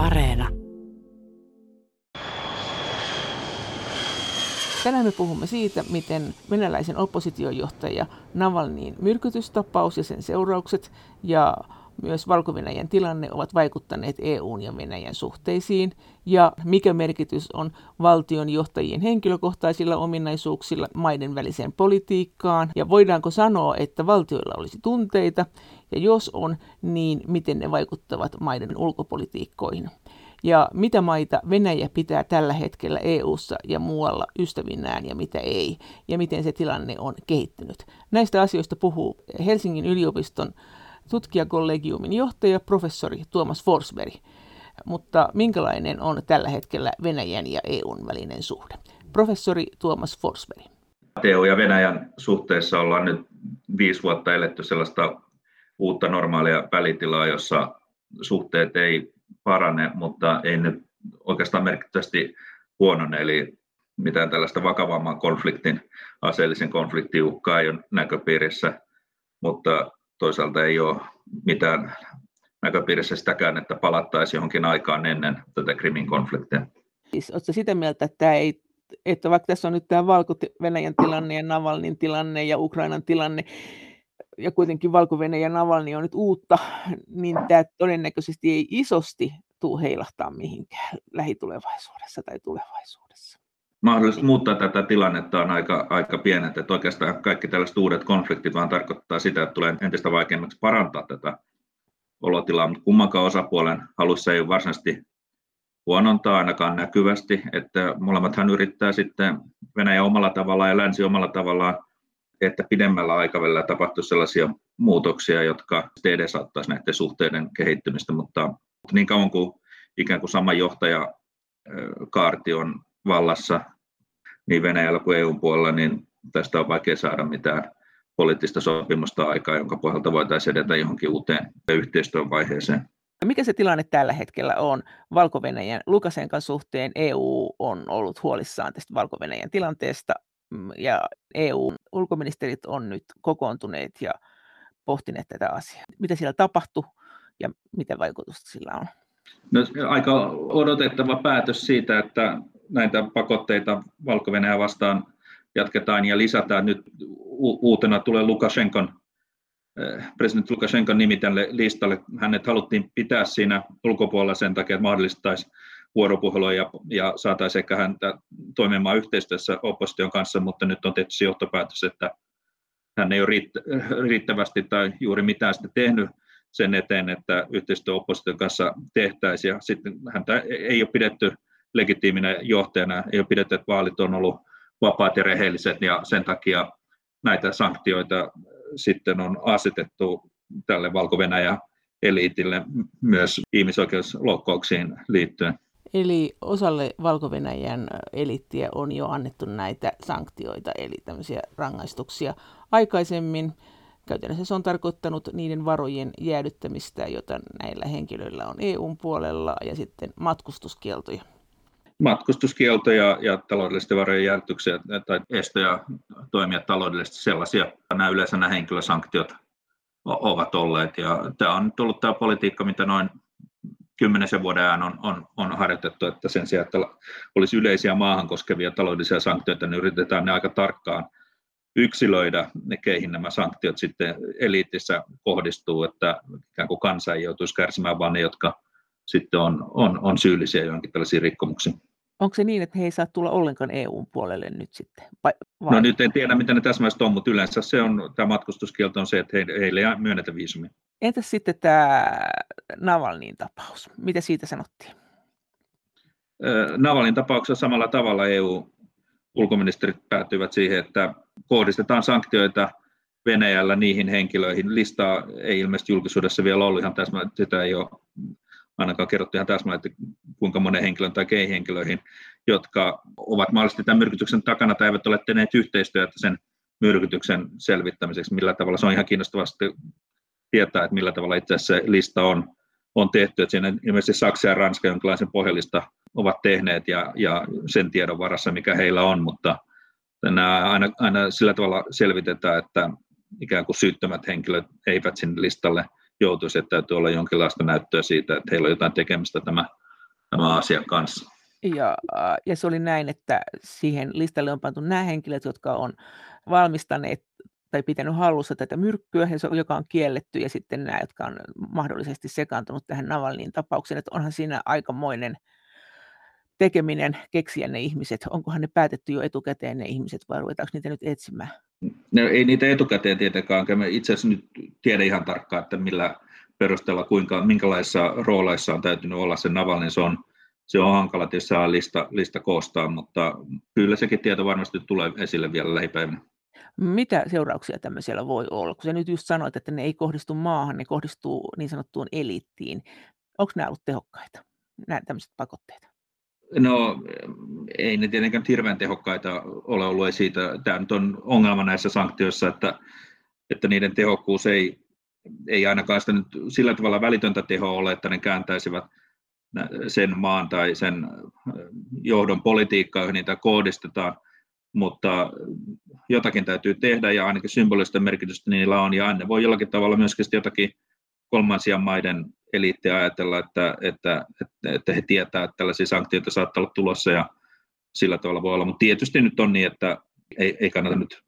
Areena. Tänään me puhumme siitä, miten venäläisen oppositiojohtaja Navalnin myrkytystapaus ja sen seuraukset ja myös valko tilanne ovat vaikuttaneet EUn ja Venäjän suhteisiin ja mikä merkitys on valtion johtajien henkilökohtaisilla ominaisuuksilla maiden väliseen politiikkaan ja voidaanko sanoa, että valtioilla olisi tunteita ja jos on, niin miten ne vaikuttavat maiden ulkopolitiikkoihin ja mitä maita Venäjä pitää tällä hetkellä EU:ssa ja muualla ystävinään ja mitä ei, ja miten se tilanne on kehittynyt. Näistä asioista puhuu Helsingin yliopiston tutkijakollegiumin johtaja professori Tuomas Forsberg. Mutta minkälainen on tällä hetkellä Venäjän ja EUn välinen suhde? Professori Tuomas Forsberg. EU ja Venäjän suhteessa ollaan nyt viisi vuotta eletty sellaista uutta normaalia välitilaa, jossa suhteet ei parane, mutta ei nyt oikeastaan merkittävästi huonone, eli mitään tällaista vakavamman konfliktin, aseellisen konfliktin uhkaa ei ole näköpiirissä, mutta toisaalta ei ole mitään näköpiirissä sitäkään, että palattaisiin johonkin aikaan ennen tätä Krimin konfliktia. Siis, Oletko sitä mieltä, että, tämä ei, että vaikka tässä on nyt tämä Valko-Venäjän tilanne ja Navalnin tilanne ja Ukrainan tilanne, ja kuitenkin valko ja Navalni on nyt uutta, niin tämä todennäköisesti ei isosti tule heilahtaa mihinkään lähitulevaisuudessa tai tulevaisuudessa. Mahdollisuus muuttaa tätä tilannetta on aika, aika pienet, että oikeastaan kaikki tällaiset uudet konfliktit vaan tarkoittaa sitä, että tulee entistä vaikeammaksi parantaa tätä olotilaa, mutta kummankaan osapuolen halussa ei ole varsinaisesti huonontaa ainakaan näkyvästi, että molemmathan yrittää sitten Venäjä omalla tavallaan ja länsi omalla tavallaan että pidemmällä aikavälillä tapahtuisi sellaisia muutoksia, jotka edesauttaisi näiden suhteiden kehittymistä, mutta niin kauan kuin ikään kuin sama johtaja kaarti on vallassa niin Venäjällä kuin EUn puolella, niin tästä on vaikea saada mitään poliittista sopimusta aikaa, jonka pohjalta voitaisiin edetä johonkin uuteen yhteistyön vaiheeseen. Mikä se tilanne tällä hetkellä on valko Lukasenkan suhteen? EU on ollut huolissaan tästä valko tilanteesta ja EU-ulkoministerit on nyt kokoontuneet ja pohtineet tätä asiaa. Mitä siellä tapahtui ja mitä vaikutusta sillä on? No, aika odotettava päätös siitä, että näitä pakotteita valko vastaan jatketaan ja lisätään. Nyt uutena tulee Lukashenkon, eh, presidentti Lukashenkon nimi tälle listalle. Hänet haluttiin pitää siinä ulkopuolella sen takia, että mahdollistaisi vuoropuhelua ja, ja saataisiin ehkä häntä toimimaan yhteistyössä opposition kanssa, mutta nyt on tehty se johtopäätös, että hän ei ole riittävästi tai juuri mitään sitä tehnyt sen eteen, että yhteistyö opposition kanssa tehtäisiin. Ja sitten häntä ei ole pidetty legitiiminä johtajana, ei ole pidetty, että vaalit on ollut vapaat ja rehelliset, ja sen takia näitä sanktioita sitten on asetettu tälle valko eliitille myös ihmisoikeusloukkauksiin liittyen. Eli osalle valko elittiä on jo annettu näitä sanktioita, eli tämmöisiä rangaistuksia aikaisemmin. Käytännössä se on tarkoittanut niiden varojen jäädyttämistä, jota näillä henkilöillä on EUn puolella, ja sitten matkustuskieltoja. Matkustuskieltoja ja taloudellisten varojen jäädytyksiä tai estoja toimia taloudellisesti sellaisia. Nämä yleensä nämä henkilösanktiot ovat olleet. Ja tämä on tullut tämä politiikka, mitä noin kymmenisen vuoden ajan on, on, on harjoitettu, että sen sijaan, että olisi yleisiä maahan koskevia taloudellisia sanktioita, niin yritetään ne aika tarkkaan yksilöidä, ne keihin nämä sanktiot sitten eliitissä kohdistuu, että ikään kuin kansa ei joutuisi kärsimään, vaan ne, jotka sitten on, on, on syyllisiä johonkin tällaisiin rikkomuksiin. Onko se niin, että he ei saa tulla ollenkaan EUn puolelle nyt sitten? Vai? No nyt en tiedä, mitä ne täsmällisesti on, mutta yleensä se on, tämä matkustuskielto on se, että heille ei myönnetä viisumia. Entäs sitten tämä Navalnin tapaus? Mitä siitä sanottiin? Navalnin tapauksessa samalla tavalla EU-ulkoministerit päätyivät siihen, että kohdistetaan sanktioita Venäjällä niihin henkilöihin. Listaa ei ilmeisesti julkisuudessa vielä ollut ihan täsmälleen, sitä ei ole ainakaan kerrottu ihan täsmälleen, että kuinka monen henkilön tai keihin henkilöihin, jotka ovat mahdollisesti tämän myrkytyksen takana tai eivät ole tehneet yhteistyötä sen myrkytyksen selvittämiseksi, millä tavalla se on ihan kiinnostavasti tietää, että millä tavalla itse asiassa se lista on, on tehty. Että siinä ilmeisesti Saksa ja Ranska jonkinlaisen pohjallista ovat tehneet ja, ja sen tiedon varassa, mikä heillä on, mutta nämä aina, aina sillä tavalla selvitetään, että ikään kuin syyttömät henkilöt eivät sinne listalle joutuisi, että täytyy olla jonkinlaista näyttöä siitä, että heillä on jotain tekemistä tämä tämän asian kanssa. Ja, ja se oli näin, että siihen listalle on pantu nämä henkilöt, jotka on valmistaneet tai pitänyt hallussa tätä myrkkyä, joka on kielletty, ja sitten nämä, jotka on mahdollisesti sekaantunut tähän Navalniin tapaukseen, että onhan siinä aikamoinen tekeminen keksiä ne ihmiset. Onkohan ne päätetty jo etukäteen ne ihmiset vai ruvetaanko niitä nyt etsimään? No, ei niitä etukäteen tietenkään. Mä itse asiassa nyt tiedä ihan tarkkaan, että millä perusteella, kuinka, minkälaisissa rooleissa on täytynyt olla se Navalny. Se on, se on hankala tietysti lista, lista koostaa, mutta kyllä sekin tieto varmasti tulee esille vielä lähipäivinä. Mitä seurauksia tämmöisellä voi olla? Kun sä nyt just sanoit, että ne ei kohdistu maahan, ne kohdistuu niin sanottuun eliittiin. Onko nämä ollut tehokkaita, nämä tämmöiset pakotteet? No ei ne tietenkään hirveän tehokkaita ole ollut. Ei siitä, tämä nyt on ongelma näissä sanktioissa, että, että niiden tehokkuus ei, ei ainakaan sitä nyt sillä tavalla välitöntä tehoa ole, että ne kääntäisivät sen maan tai sen johdon politiikkaa, johon niitä kohdistetaan, mutta jotakin täytyy tehdä ja ainakin symbolista merkitystä niillä on ja ne voi jollakin tavalla myöskin jotakin kolmansien maiden eliittiä ajatella, että, että, että, että he tietää, että tällaisia sanktioita saattaa olla tulossa ja sillä tavalla voi olla. Mutta tietysti nyt on niin, että ei, ei kannata nyt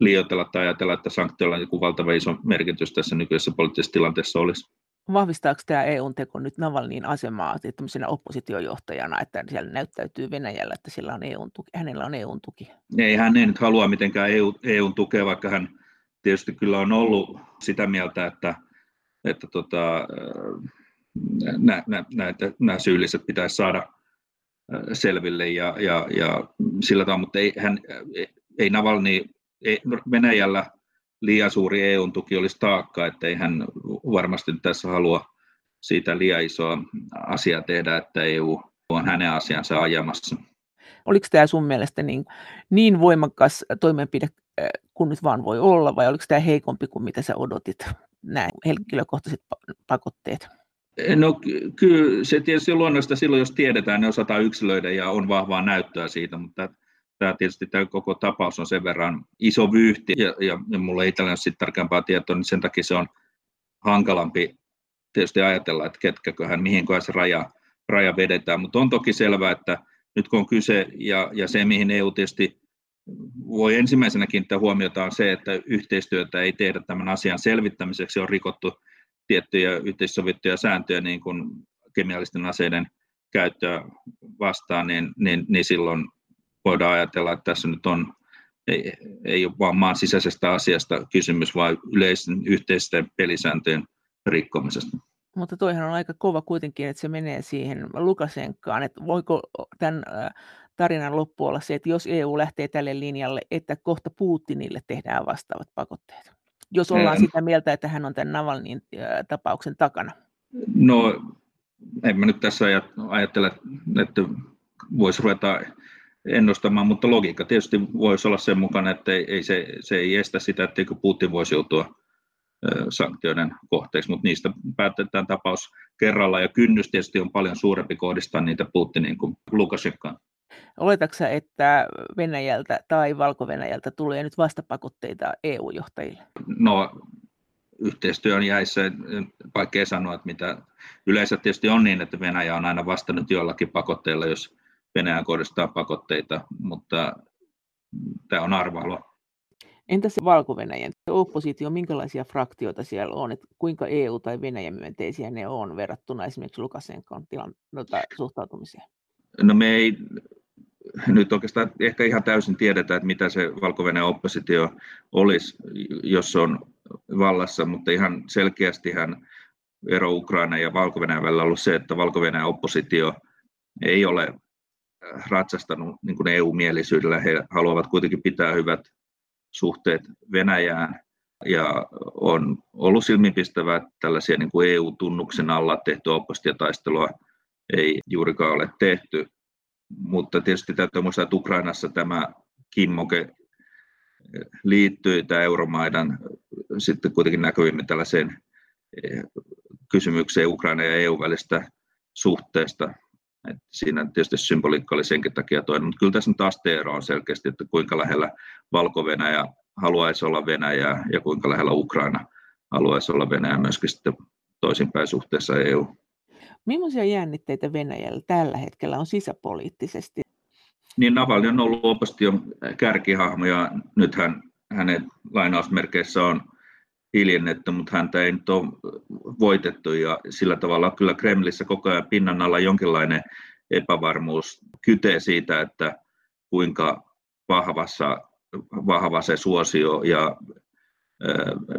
liioitella tai ajatella, että sanktioilla joku valtava iso merkitys tässä nykyisessä poliittisessa tilanteessa olisi. Vahvistaako tämä EUn teko nyt Navalnin asemaa tämmöisenä oppositiojohtajana, että siellä näyttäytyy Venäjällä, että sillä on EUn tuki, hänellä on EUn tuki? Ei, hän ei nyt halua mitenkään EU, EUn tukea, vaikka hän tietysti kyllä on ollut sitä mieltä, että että tota, nämä, nämä syylliset pitäisi saada selville ja, ja, ja sillä tavalla, mutta ei, hän, ei Navalny, ei, Venäjällä liian suuri EUn tuki olisi taakka, että ei hän varmasti tässä halua siitä liian isoa asiaa tehdä, että EU on hänen asiansa ajamassa. Oliko tämä sun mielestä niin, niin voimakas toimenpide kuin nyt vaan voi olla, vai oliko tämä heikompi kuin mitä sä odotit nämä henkilökohtaiset pakotteet? No kyllä se tietysti on luonnollista silloin, jos tiedetään, ne osataan yksilöidä ja on vahvaa näyttöä siitä, mutta tämä tietysti tämä koko tapaus on sen verran iso vyyhti ja, ja, ja mulla ei tällainen sitten tarkempaa tietoa, niin sen takia se on hankalampi tietysti ajatella, että ketkäköhän, mihin se raja, raja vedetään, mutta on toki selvää, että nyt kun on kyse ja, ja se, mihin EU tietysti voi ensimmäisenä kiinnittää huomiota on se, että yhteistyötä ei tehdä tämän asian selvittämiseksi, on rikottu tiettyjä yhteissovittuja sääntöjä niin kuin kemiallisten aseiden käyttöä vastaan, niin, niin, niin silloin voidaan ajatella, että tässä nyt on, ei, ei ole vain maan sisäisestä asiasta kysymys, vaan yleisten yhteisten pelisääntöjen rikkomisesta. Mutta toihan on aika kova kuitenkin, että se menee siihen Lukasenkaan, että voiko tämän tarinan loppu olla se, että jos EU lähtee tälle linjalle, että kohta Putinille tehdään vastaavat pakotteet. Jos ollaan sitä mieltä, että hän on tämän Navalnin tapauksen takana. No, en mä nyt tässä ajattele, että voisi ruveta ennustamaan, mutta logiikka tietysti voisi olla sen mukana, että ei, ei se, se ei estä sitä, etteikö Putin voisi joutua sanktioiden kohteeksi, mutta niistä päätetään tapaus kerralla ja kynnys tietysti on paljon suurempi kohdistaa niitä Putinin kuin Lukashenkaan. Oletatko että Venäjältä tai Valko-Venäjältä tulee nyt vastapakotteita EU-johtajille? No yhteistyö on jäissä, vaikea sanoa, että mitä yleensä tietysti on niin, että Venäjä on aina vastannut jollakin pakotteilla, jos Venäjä kohdistaa pakotteita, mutta tämä on arvailua. Entä se valko oppositio, minkälaisia fraktioita siellä on, että kuinka EU- tai Venäjän myönteisiä ne on verrattuna esimerkiksi Lukasenkan tilan, noita, suhtautumiseen? No me ei nyt oikeastaan ehkä ihan täysin tiedetä, että mitä se valko oppositio olisi, jos se on vallassa, mutta ihan selkeästi hän ero Ukraina ja valko välillä on ollut se, että valko oppositio ei ole ratsastanut niin kuin EU-mielisyydellä. He haluavat kuitenkin pitää hyvät suhteet Venäjään ja on ollut silmiinpistävää, että tällaisia niin kuin EU-tunnuksen alla tehtyä oppositiotaistelua ei juurikaan ole tehty mutta tietysti täytyy muistaa, että Ukrainassa tämä kimmoke liittyy, tämä Euromaidan sitten kuitenkin näkyvimme tällaiseen eh, kysymykseen Ukraina ja EU välistä suhteesta. Et siinä tietysti symboliikka oli senkin takia toinen, mutta kyllä tässä nyt asteero on selkeästi, että kuinka lähellä valko haluaisi olla Venäjää ja kuinka lähellä Ukraina haluaisi olla Venäjää myöskin sitten toisinpäin suhteessa EU. Millaisia jännitteitä Venäjällä tällä hetkellä on sisäpoliittisesti? Niin Navalny on ollut opposition kärkihahmo ja nythän hänen lainausmerkeissä on hiljennetty, mutta häntä ei nyt ole voitettu ja sillä tavalla kyllä Kremlissä koko ajan pinnan alla jonkinlainen epävarmuus kytee siitä, että kuinka vahvassa, vahva se suosio ja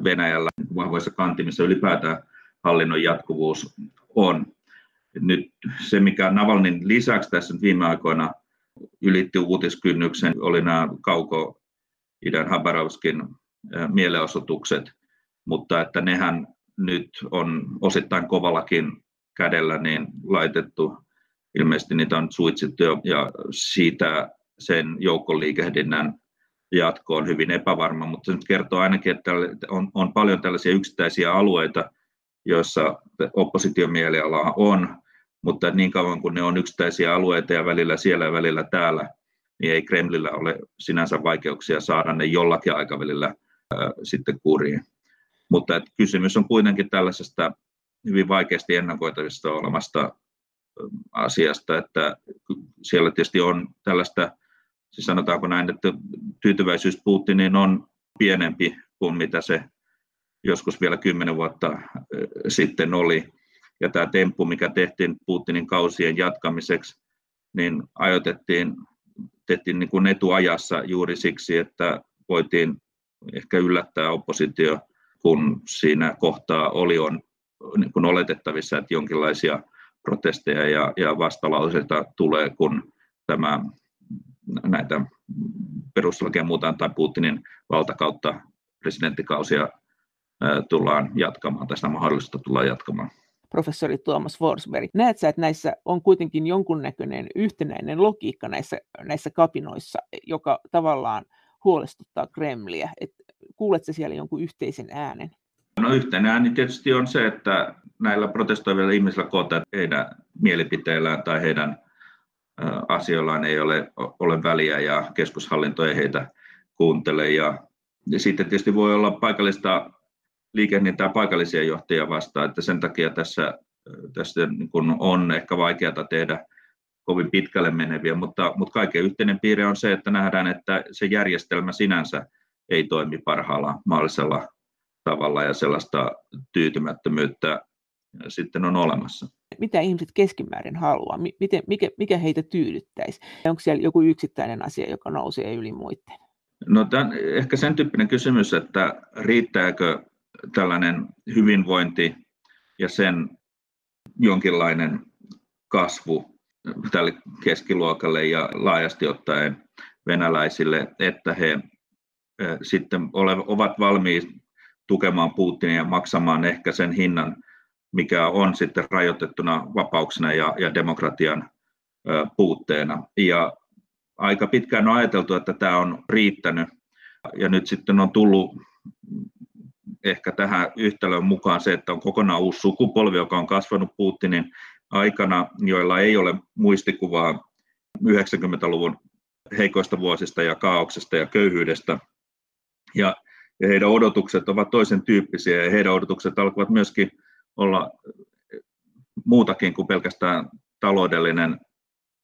Venäjällä vahvoissa kantimissa ylipäätään hallinnon jatkuvuus on. Nyt se, mikä Navalnin lisäksi tässä viime aikoina ylitti uutiskynnyksen, oli nämä kauko-idän Habarovskin mielenosoitukset, mutta että nehän nyt on osittain kovallakin kädellä niin laitettu, ilmeisesti niitä on suitsittu ja siitä sen joukkoliikehdinnän jatko on hyvin epävarma, mutta se nyt kertoo ainakin, että on, on paljon tällaisia yksittäisiä alueita, joissa opposition mieliala on, mutta niin kauan kuin ne on yksittäisiä alueita ja välillä siellä ja välillä täällä, niin ei Kremlillä ole sinänsä vaikeuksia saada ne jollakin aikavälillä ää, sitten kuriin. Mutta että kysymys on kuitenkin tällaisesta hyvin vaikeasti ennakoitavista olemasta asiasta, että siellä tietysti on tällaista, siis sanotaanko näin, että tyytyväisyys Putiniin on pienempi kuin mitä se joskus vielä kymmenen vuotta sitten oli. Ja tämä temppu, mikä tehtiin Putinin kausien jatkamiseksi, niin ajoitettiin, tehtiin niin kuin etuajassa juuri siksi, että voitiin ehkä yllättää oppositio, kun siinä kohtaa oli on niin kuin oletettavissa, että jonkinlaisia protesteja ja, ja vastalauseita tulee, kun tämä, näitä perustuslakia muutaan tai Putinin valtakautta presidenttikausia tullaan jatkamaan, tai sitä mahdollista tullaan jatkamaan. Professori Tuomas Forsberg, näet sä, että näissä on kuitenkin jonkunnäköinen yhtenäinen logiikka näissä, näissä kapinoissa, joka tavallaan huolestuttaa Kremliä? Et kuuletko siellä jonkun yhteisen äänen? No yhtenä ääni tietysti on se, että näillä protestoivilla ihmisillä kootaan heidän mielipiteillään tai heidän asioillaan ei ole, ole väliä ja keskushallinto ei heitä kuuntele. Ja, ja sitten tietysti voi olla paikallista liikehdintää paikallisia johtajia vastaan, että sen takia tässä, tässä niin kuin on ehkä vaikeaa tehdä kovin pitkälle meneviä, mutta, mutta kaiken yhteinen piirre on se, että nähdään, että se järjestelmä sinänsä ei toimi parhaalla mahdollisella tavalla ja sellaista tyytymättömyyttä sitten on olemassa. Mitä ihmiset keskimäärin haluaa? Miten, mikä, mikä heitä tyydyttäisi? Onko siellä joku yksittäinen asia, joka nousee yli muiden? No tämän, ehkä sen tyyppinen kysymys, että riittääkö tällainen hyvinvointi ja sen jonkinlainen kasvu tälle keskiluokalle ja laajasti ottaen venäläisille, että he sitten ovat valmiit tukemaan Putinia ja maksamaan ehkä sen hinnan, mikä on sitten rajoitettuna vapauksena ja, ja demokratian puutteena. Ja aika pitkään on ajateltu, että tämä on riittänyt. Ja nyt sitten on tullut ehkä tähän yhtälön mukaan se, että on kokonaan uusi sukupolvi, joka on kasvanut Putinin aikana, joilla ei ole muistikuvaa 90-luvun heikoista vuosista ja kaauksesta ja köyhyydestä. Ja, heidän odotukset ovat toisen tyyppisiä ja heidän odotukset alkavat myöskin olla muutakin kuin pelkästään taloudellinen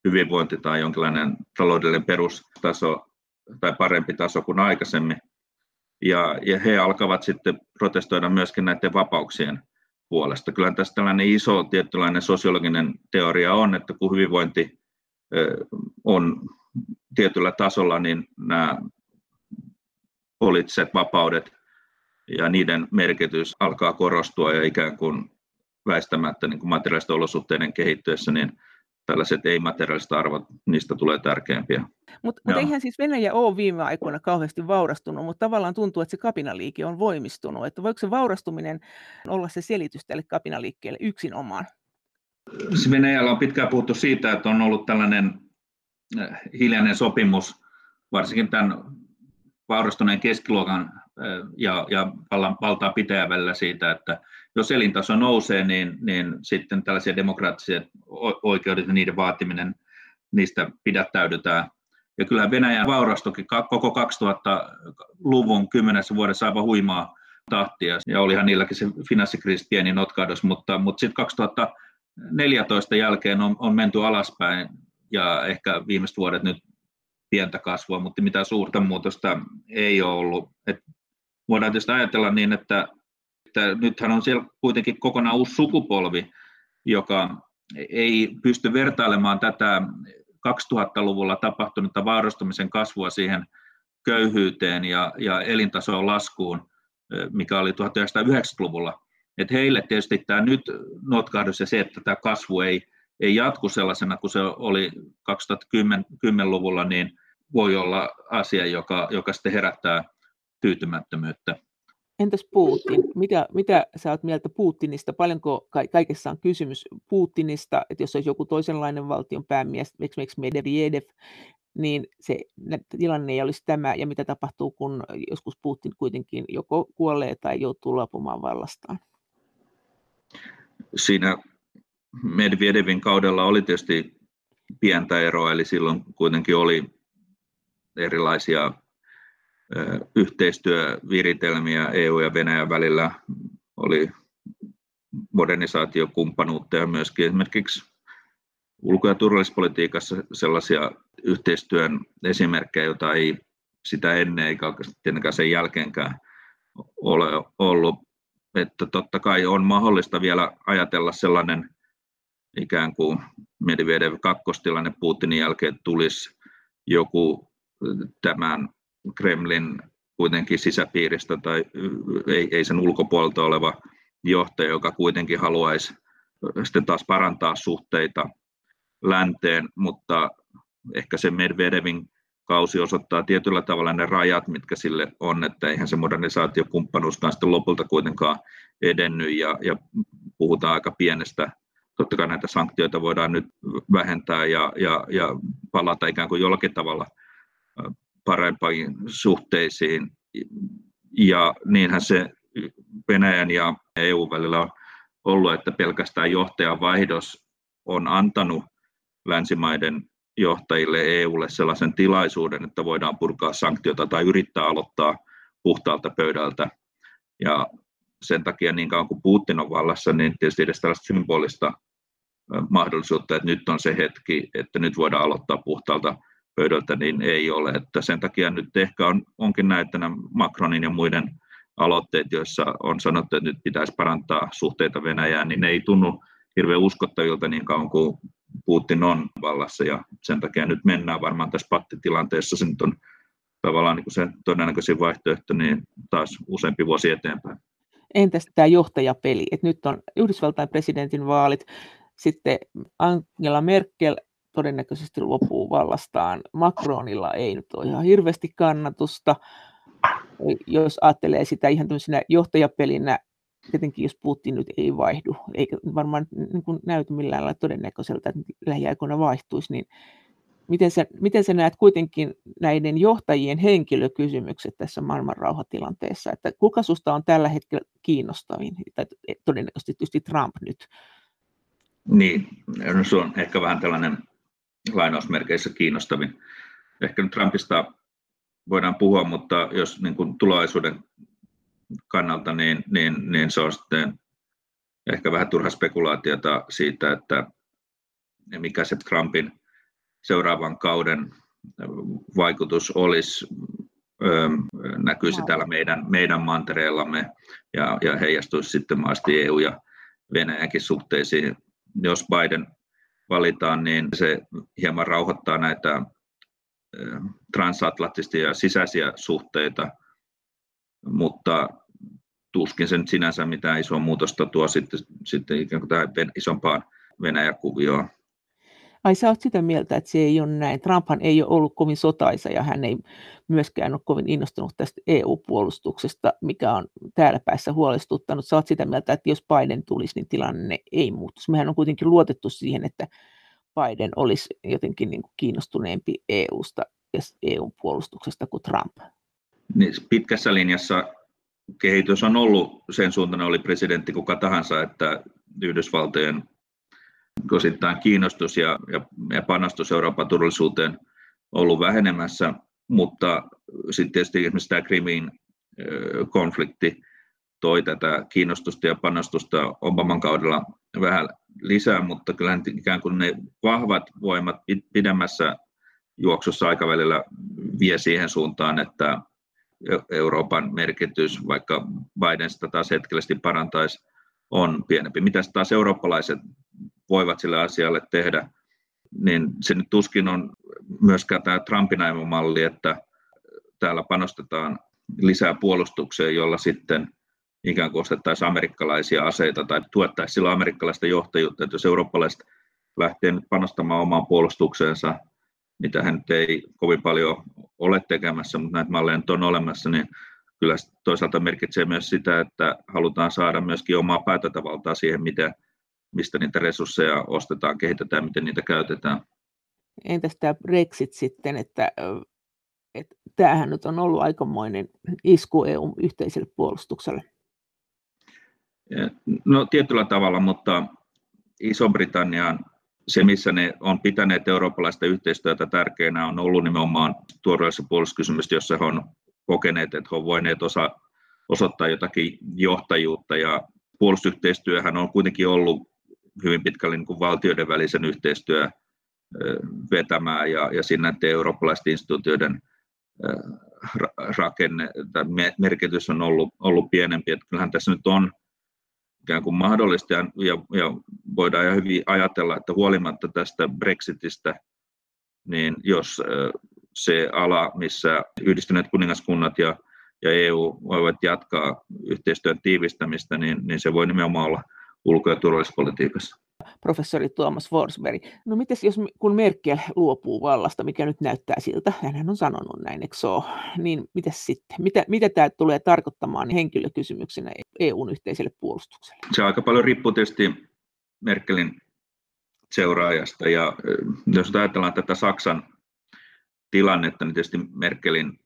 hyvinvointi tai jonkinlainen taloudellinen perustaso tai parempi taso kuin aikaisemmin. Ja, ja he alkavat sitten protestoida myöskin näiden vapauksien puolesta. Kyllä tässä tällainen iso tietynlainen sosiologinen teoria on, että kun hyvinvointi on tietyllä tasolla, niin nämä poliittiset vapaudet ja niiden merkitys alkaa korostua ja ikään kuin väistämättä niin kuin materiaalisten olosuhteiden kehittyessä, niin tällaiset ei-materiaaliset arvot, niistä tulee tärkeämpiä. Mut, mutta eihän siis Venäjä ole viime aikoina kauheasti vaurastunut, mutta tavallaan tuntuu, että se kapinaliike on voimistunut. Että voiko se vaurastuminen olla se selitys tälle kapinaliikkeelle yksin omaan? Siis Venäjällä on pitkään puhuttu siitä, että on ollut tällainen äh, hiljainen sopimus, varsinkin tämän vaurastuneen keskiluokan äh, ja, ja valtaa pitäjän välillä siitä, että jos elintaso nousee, niin, niin sitten tällaisia demokraattisia oikeudet ja niiden vaatiminen, niistä pidättäydytään. Ja kyllä Venäjän vaurastukin koko 2000-luvun kymmenessä vuodessa aivan huimaa tahtia, ja olihan niilläkin se finanssikriisi pieni notkahdus, mutta, mutta sitten 14 jälkeen on, on menty alaspäin ja ehkä viimeiset vuodet nyt pientä kasvua, mutta mitään suurta muutosta ei ole ollut. Et voidaan tietysti ajatella niin, että, että nythän on siellä kuitenkin kokonaan uusi sukupolvi, joka ei pysty vertailemaan tätä 2000-luvulla tapahtunutta vaurastumisen kasvua siihen köyhyyteen ja, ja elintason laskuun, mikä oli 1990-luvulla. Et heille tietysti tämä nyt notkahdus ja se, että tämä kasvu ei, ei jatku sellaisena kuin se oli 2010-luvulla, niin voi olla asia, joka, joka sitten herättää tyytymättömyyttä. Entäs Putin? Mitä, mitä sä oot mieltä Putinista? Paljonko kaikessa on kysymys Putinista, että jos olisi joku toisenlainen valtion päämies, esimerkiksi Medvedev, niin se tilanne ei olisi tämä, ja mitä tapahtuu, kun joskus Putin kuitenkin joko kuolee tai joutuu luopumaan vallastaan? Siinä Medvedevin kaudella oli tietysti pientä eroa, eli silloin kuitenkin oli erilaisia yhteistyöviritelmiä EU ja Venäjän välillä, oli modernisaatiokumppanuutta ja myöskin esimerkiksi ulko- ja turvallisuuspolitiikassa sellaisia yhteistyön esimerkkejä, joita ei sitä ennen eikä tietenkään sen jälkeenkään ole ollut. Että totta kai on mahdollista vielä ajatella sellainen ikään kuin Medvedev kakkostilanne Putinin jälkeen tulisi joku tämän Kremlin kuitenkin sisäpiiristä tai ei, ei sen ulkopuolelta oleva johtaja, joka kuitenkin haluaisi sitten taas parantaa suhteita länteen, mutta ehkä se Medvedevin kausi osoittaa tietyllä tavalla ne rajat, mitkä sille on, että eihän se modernisaatiokumppanuuskaan sitten lopulta kuitenkaan edennyt ja, ja puhutaan aika pienestä. Totta kai näitä sanktioita voidaan nyt vähentää ja, ja, ja palata ikään kuin jollakin tavalla parempiin suhteisiin. Ja niinhän se Venäjän ja EU välillä on ollut, että pelkästään johtajan vaihdos on antanut länsimaiden johtajille EUlle sellaisen tilaisuuden, että voidaan purkaa sanktiota tai yrittää aloittaa puhtaalta pöydältä. Ja sen takia niin kauan kuin Putin on vallassa, niin tietysti edes tällaista symbolista mahdollisuutta, että nyt on se hetki, että nyt voidaan aloittaa puhtaalta pöydältä, niin ei ole. Että sen takia nyt ehkä on, onkin näitä Macronin ja muiden aloitteet, joissa on sanottu, että nyt pitäisi parantaa suhteita Venäjään, niin ne ei tunnu hirveän uskottavilta niin kauan kuin Putin on vallassa ja sen takia nyt mennään varmaan tässä pattitilanteessa. Se nyt on tavallaan niin kuin se todennäköisin vaihtoehto niin taas useampi vuosi eteenpäin. Entäs tämä johtajapeli? Et nyt on Yhdysvaltain presidentin vaalit, sitten Angela Merkel todennäköisesti lopuu vallastaan. Macronilla ei nyt ole ihan hirveästi kannatusta. Jos ajattelee sitä ihan tämmöisenä johtajapelinä, tietenkin jos Putin nyt ei vaihdu, eikä varmaan niin kuin näytä millään lailla todennäköiseltä, että lähiaikoina vaihtuisi, niin miten sä, miten sä näet kuitenkin näiden johtajien henkilökysymykset tässä maailman rauhatilanteessa, että kuka susta on tällä hetkellä kiinnostavin, tai todennäköisesti tietysti Trump nyt? Niin, no se on ehkä vähän tällainen lainausmerkeissä kiinnostavin. Ehkä nyt Trumpista voidaan puhua, mutta jos niin kuin tulevaisuuden kannalta, niin, niin, niin se on sitten ehkä vähän turha spekulaatiota siitä, että mikä se Trumpin seuraavan kauden vaikutus olisi, näkyisi täällä meidän, meidän mantereellamme ja, ja heijastuisi sitten maasti EU- ja Venäjänkin suhteisiin. Jos Biden valitaan, niin se hieman rauhoittaa näitä transatlanttisia sisäisiä suhteita, mutta tuskin sen sinänsä mitään isoa muutosta tuo sitten, sitten ikään kuin tähän isompaan Venäjä-kuvioon. Ai sä oot sitä mieltä, että se ei ole näin. Trumphan ei ole ollut kovin sotaisa ja hän ei myöskään ole kovin innostunut tästä EU-puolustuksesta, mikä on täällä päässä huolestuttanut. Sä oot sitä mieltä, että jos Biden tulisi, niin tilanne ei muuttuisi. Mehän on kuitenkin luotettu siihen, että Biden olisi jotenkin niin kuin kiinnostuneempi EUsta ja EU-puolustuksesta kuin Trump. Niin, pitkässä linjassa kehitys on ollut sen suuntainen, oli presidentti kuka tahansa, että Yhdysvaltojen osittain kiinnostus ja, ja, ja panostus Euroopan turvallisuuteen ollut vähenemässä, mutta sitten tietysti esimerkiksi tämä Krimin konflikti toi tätä kiinnostusta ja panostusta Obaman kaudella vähän lisää, mutta kyllä ikään kuin ne vahvat voimat pidemmässä juoksussa aikavälillä vie siihen suuntaan, että Euroopan merkitys, vaikka Biden sitä taas hetkellisesti parantaisi, on pienempi. Mitä taas eurooppalaiset voivat sille asialle tehdä, niin se nyt tuskin on myöskään tämä Trumpin malli, että täällä panostetaan lisää puolustukseen, jolla sitten ikään kuin ostettaisiin amerikkalaisia aseita tai tuettaisiin sillä amerikkalaista johtajuutta, että jos eurooppalaiset lähtee nyt panostamaan omaan puolustukseensa, mitä hän nyt ei kovin paljon ole tekemässä, mutta näitä malleja nyt on olemassa, niin kyllä toisaalta merkitsee myös sitä, että halutaan saada myöskin omaa päätäntävaltaa siihen, miten, mistä niitä resursseja ostetaan, kehitetään, miten niitä käytetään. Entäs tämä Brexit sitten, että, että tämähän nyt on ollut aikamoinen isku eu yhteiselle puolustukselle? No tietyllä tavalla, mutta Iso-Britannian se, missä ne on pitäneet eurooppalaista yhteistyötä tärkeänä, on ollut nimenomaan tuoreessa puolustuskysymys, jossa he on kokeneet, että he ovat voineet osa, osoittaa jotakin johtajuutta. Ja puolustusyhteistyöhän on kuitenkin ollut hyvin pitkälle niin kuin valtioiden välisen yhteistyö vetämää ja, ja siinä näiden eurooppalaisten instituutioiden rakenne tai merkitys on ollut, ollut pienempi. Että kyllähän tässä nyt on ikään kuin mahdollista ja, ja, ja voidaan ja hyvin ajatella, että huolimatta tästä Brexitistä, niin jos se ala, missä yhdistyneet kuningaskunnat ja, ja EU voivat jatkaa yhteistyön tiivistämistä, niin, niin se voi nimenomaan olla ulko- ja turvallisuuspolitiikassa professori Tuomas Forsberg. No mites jos, kun Merkel luopuu vallasta, mikä nyt näyttää siltä, hän on sanonut näin, eikö so, niin mitä sitten? Mitä, mitä tämä tulee tarkoittamaan henkilökysymyksenä EUn yhteiselle puolustukselle? Se aika paljon riippuu tietysti Merkelin seuraajasta, ja jos ajatellaan tätä Saksan tilannetta, niin tietysti Merkelin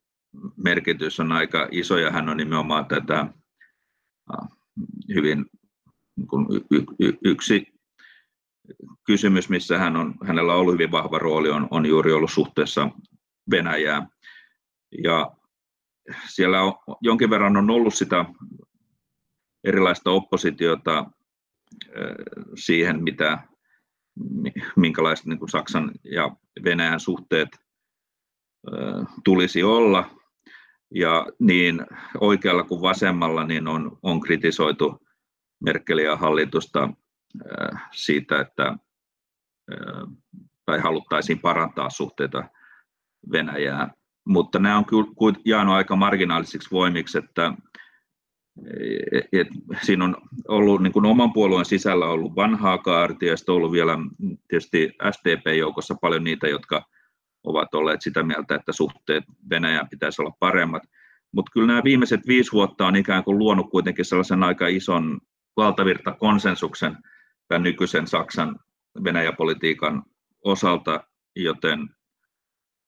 merkitys on aika iso, ja hän on nimenomaan tätä hyvin yksi kysymys, missä hän on, hänellä on ollut hyvin vahva rooli, on, on juuri ollut suhteessa Venäjään. Ja siellä on, jonkin verran on ollut sitä erilaista oppositiota siihen, mitä, minkälaiset niin kuin Saksan ja Venäjän suhteet tulisi olla. Ja niin oikealla kuin vasemmalla niin on, on kritisoitu Merkelia hallitusta siitä, että tai haluttaisiin parantaa suhteita Venäjään. Mutta nämä on kyllä jäänyt aika marginaalisiksi voimiksi, että et, et, siinä on ollut niin kuin oman puolueen sisällä ollut vanhaa kaartia, ja sitten on ollut vielä tietysti SDP-joukossa paljon niitä, jotka ovat olleet sitä mieltä, että suhteet Venäjään pitäisi olla paremmat. Mutta kyllä nämä viimeiset viisi vuotta on ikään kuin luonut kuitenkin sellaisen aika ison valtavirta konsensuksen tämän nykyisen Saksan Venäjäpolitiikan osalta, joten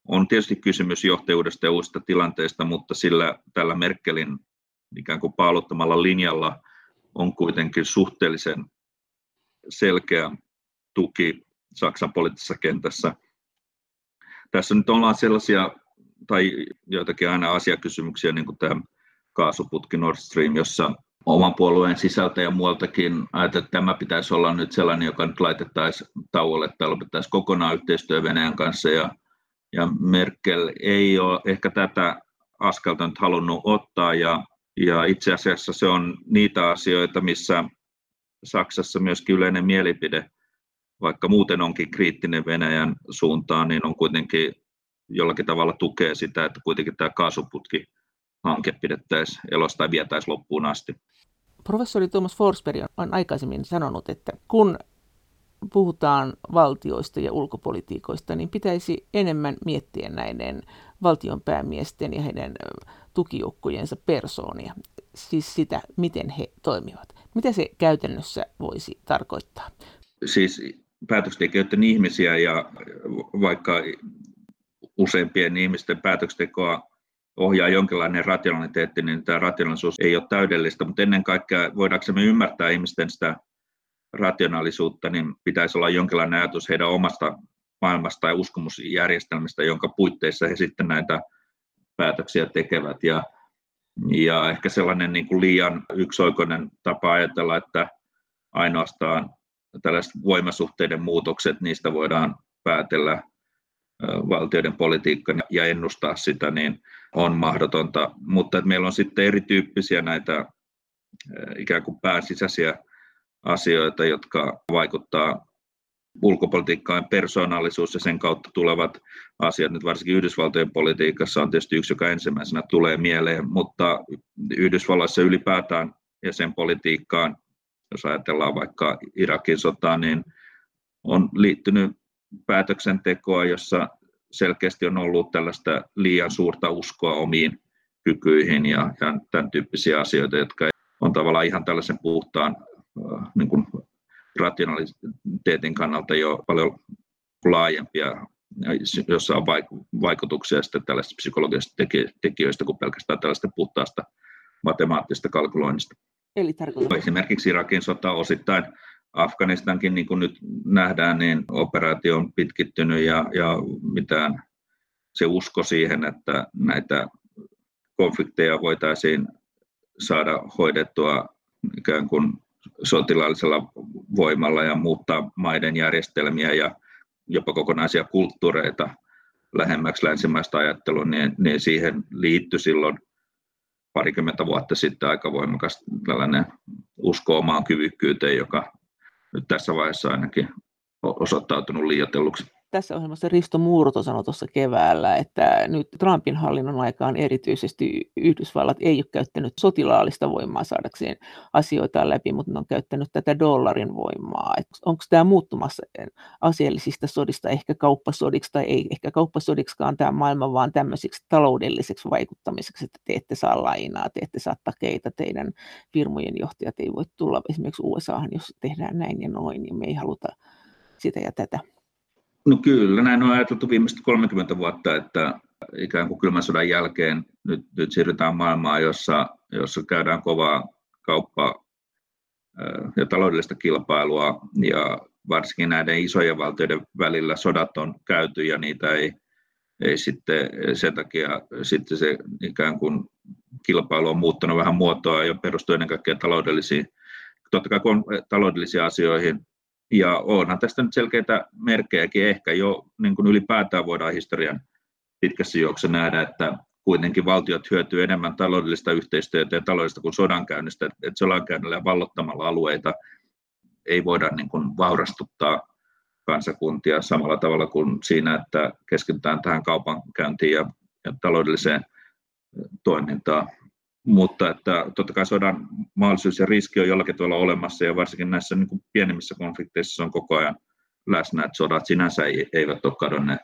on tietysti kysymys johtajuudesta ja uusista tilanteista, mutta sillä tällä Merkelin ikään kuin paaluttamalla linjalla on kuitenkin suhteellisen selkeä tuki Saksan poliittisessa kentässä. Tässä nyt ollaan sellaisia, tai joitakin aina asiakysymyksiä, niin kuin tämä kaasuputki Nord Stream, jossa oman puolueen sisältä ja muualtakin että tämä pitäisi olla nyt sellainen, joka nyt laitettaisiin tauolle tai lopettaisiin kokonaan yhteistyö Venäjän kanssa. Ja, ja Merkel ei ole ehkä tätä askelta nyt halunnut ottaa ja, ja itse asiassa se on niitä asioita, missä Saksassa myöskin yleinen mielipide, vaikka muuten onkin kriittinen Venäjän suuntaan, niin on kuitenkin jollakin tavalla tukee sitä, että kuitenkin tämä kaasuputki hanke pidettäisiin elosta tai vietäisiin loppuun asti. Professori Thomas Forsberg on aikaisemmin sanonut, että kun puhutaan valtioista ja ulkopolitiikoista, niin pitäisi enemmän miettiä näiden valtionpäämiesten ja heidän tukijoukkojensa persoonia, siis sitä, miten he toimivat. Mitä se käytännössä voisi tarkoittaa? Siis päätöksentekijöiden ihmisiä ja vaikka useimpien ihmisten päätöksentekoa ohjaa jonkinlainen rationaliteetti, niin tämä rationaalisuus ei ole täydellistä, mutta ennen kaikkea voidaanko ymmärtää ihmisten sitä rationaalisuutta, niin pitäisi olla jonkinlainen ajatus heidän omasta maailmasta ja uskomusjärjestelmistä, jonka puitteissa he sitten näitä päätöksiä tekevät. Ja, ja ehkä sellainen niin kuin liian yksioikoinen tapa ajatella, että ainoastaan tällaiset voimasuhteiden muutokset, niistä voidaan päätellä valtioiden politiikka ja ennustaa sitä, niin on mahdotonta. Mutta että meillä on sitten erityyppisiä näitä ikään kuin pääsisäisiä asioita, jotka vaikuttaa ulkopolitiikkaan persoonallisuus ja sen kautta tulevat asiat, nyt varsinkin Yhdysvaltojen politiikassa on tietysti yksi, joka ensimmäisenä tulee mieleen, mutta Yhdysvalloissa ylipäätään ja sen politiikkaan, jos ajatellaan vaikka Irakin sotaa, niin on liittynyt päätöksentekoa, jossa selkeästi on ollut tällaista liian suurta uskoa omiin kykyihin ja, ja tämän tyyppisiä asioita, jotka on tavallaan ihan tällaisen puhtaan niin kuin rationaliteetin kannalta jo paljon laajempia, jossa on vaikutuksia sitten tällaisista psykologisista tekijöistä kuin pelkästään tällaista puhtaasta matemaattisesta kalkyloinnista. Eli tarkoitus. Esimerkiksi Irakin sota osittain Afganistankin, niin kuin nyt nähdään, niin operaatio on pitkittynyt ja, ja mitään se usko siihen, että näitä konflikteja voitaisiin saada hoidettua ikään kuin sotilaallisella voimalla ja muuttaa maiden järjestelmiä ja jopa kokonaisia kulttuureita lähemmäksi länsimaista ajattelua, niin, niin siihen liittyi silloin parikymmentä vuotta sitten aika voimakas tällainen usko omaan kyvykkyyteen, joka nyt tässä vaiheessa ainakin osoittautunut liioitelluksi tässä ohjelmassa Risto Muurto sanoi tuossa keväällä, että nyt Trumpin hallinnon aikaan erityisesti Yhdysvallat ei ole käyttänyt sotilaallista voimaa saadakseen asioita läpi, mutta ne on käyttänyt tätä dollarin voimaa. onko tämä muuttumassa aseellisista sodista ehkä kauppasodiksi tai ei ehkä kauppasodiksikaan tämä maailma, vaan tämmöiseksi taloudelliseksi vaikuttamiseksi, että te ette saa lainaa, te ette saa takeita, teidän firmojen johtajat ei voi tulla esimerkiksi USAhan, jos tehdään näin ja noin, niin me ei haluta sitä ja tätä. No kyllä, näin on ajateltu viimeiset 30 vuotta, että ikään kuin kylmän sodan jälkeen nyt, nyt siirrytään maailmaan, jossa, jossa käydään kovaa kauppaa ja taloudellista kilpailua ja varsinkin näiden isojen valtioiden välillä sodat on käyty ja niitä ei, ei sitten sen takia sitten se ikään kuin kilpailu on muuttanut vähän muotoa ja perustuu ennen kaikkea taloudellisiin, totta kai taloudellisiin asioihin, ja onhan tästä nyt selkeitä merkkejäkin. Ehkä jo niin kuin ylipäätään voidaan historian pitkässä juoksussa nähdä, että kuitenkin valtiot hyötyy enemmän taloudellista yhteistyötä ja taloudellista kuin sodankäynnistä, että sodankäynnillä ja vallottamalla alueita ei voida niin kuin vaurastuttaa kansakuntia samalla tavalla kuin siinä, että keskitytään tähän kaupankäyntiin ja, ja taloudelliseen toimintaan mutta että totta kai sodan mahdollisuus ja riski on jollakin tavalla olemassa ja varsinkin näissä niin kuin pienemmissä konflikteissa on koko ajan läsnä, että sodat sinänsä eivät ole kadonneet.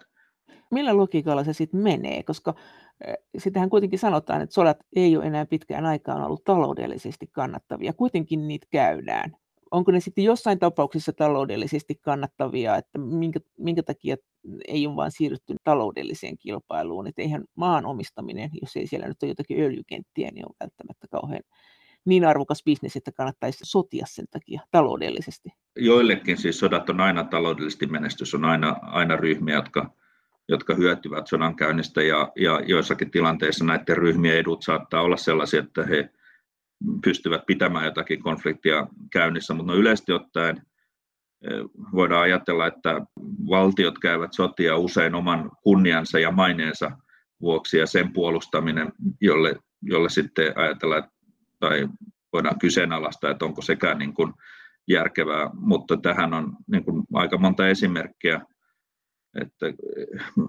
Millä logiikalla se sitten menee, koska eh, sitähän kuitenkin sanotaan, että sodat ei ole enää pitkään aikaan ollut taloudellisesti kannattavia. Kuitenkin niitä käydään onko ne sitten jossain tapauksessa taloudellisesti kannattavia, että minkä, minkä takia ei ole vain siirrytty taloudelliseen kilpailuun, että eihän maan omistaminen, jos ei siellä nyt ole jotakin öljykenttiä, niin on välttämättä kauhean niin arvokas bisnes, että kannattaisi sotia sen takia taloudellisesti. Joillekin siis sodat on aina taloudellisesti menestys, on aina, aina ryhmiä, jotka, jotka hyötyvät sodan käynnistä ja, ja joissakin tilanteissa näiden ryhmien edut saattaa olla sellaisia, että he pystyvät pitämään jotakin konfliktia käynnissä, mutta no yleisesti ottaen eh, voidaan ajatella, että valtiot käyvät sotia usein oman kunniansa ja maineensa vuoksi ja sen puolustaminen, jolle, jolle sitten ajatellaan tai voidaan kyseenalaistaa, että onko sekään niin kuin järkevää, mutta tähän on niin kuin aika monta esimerkkiä, että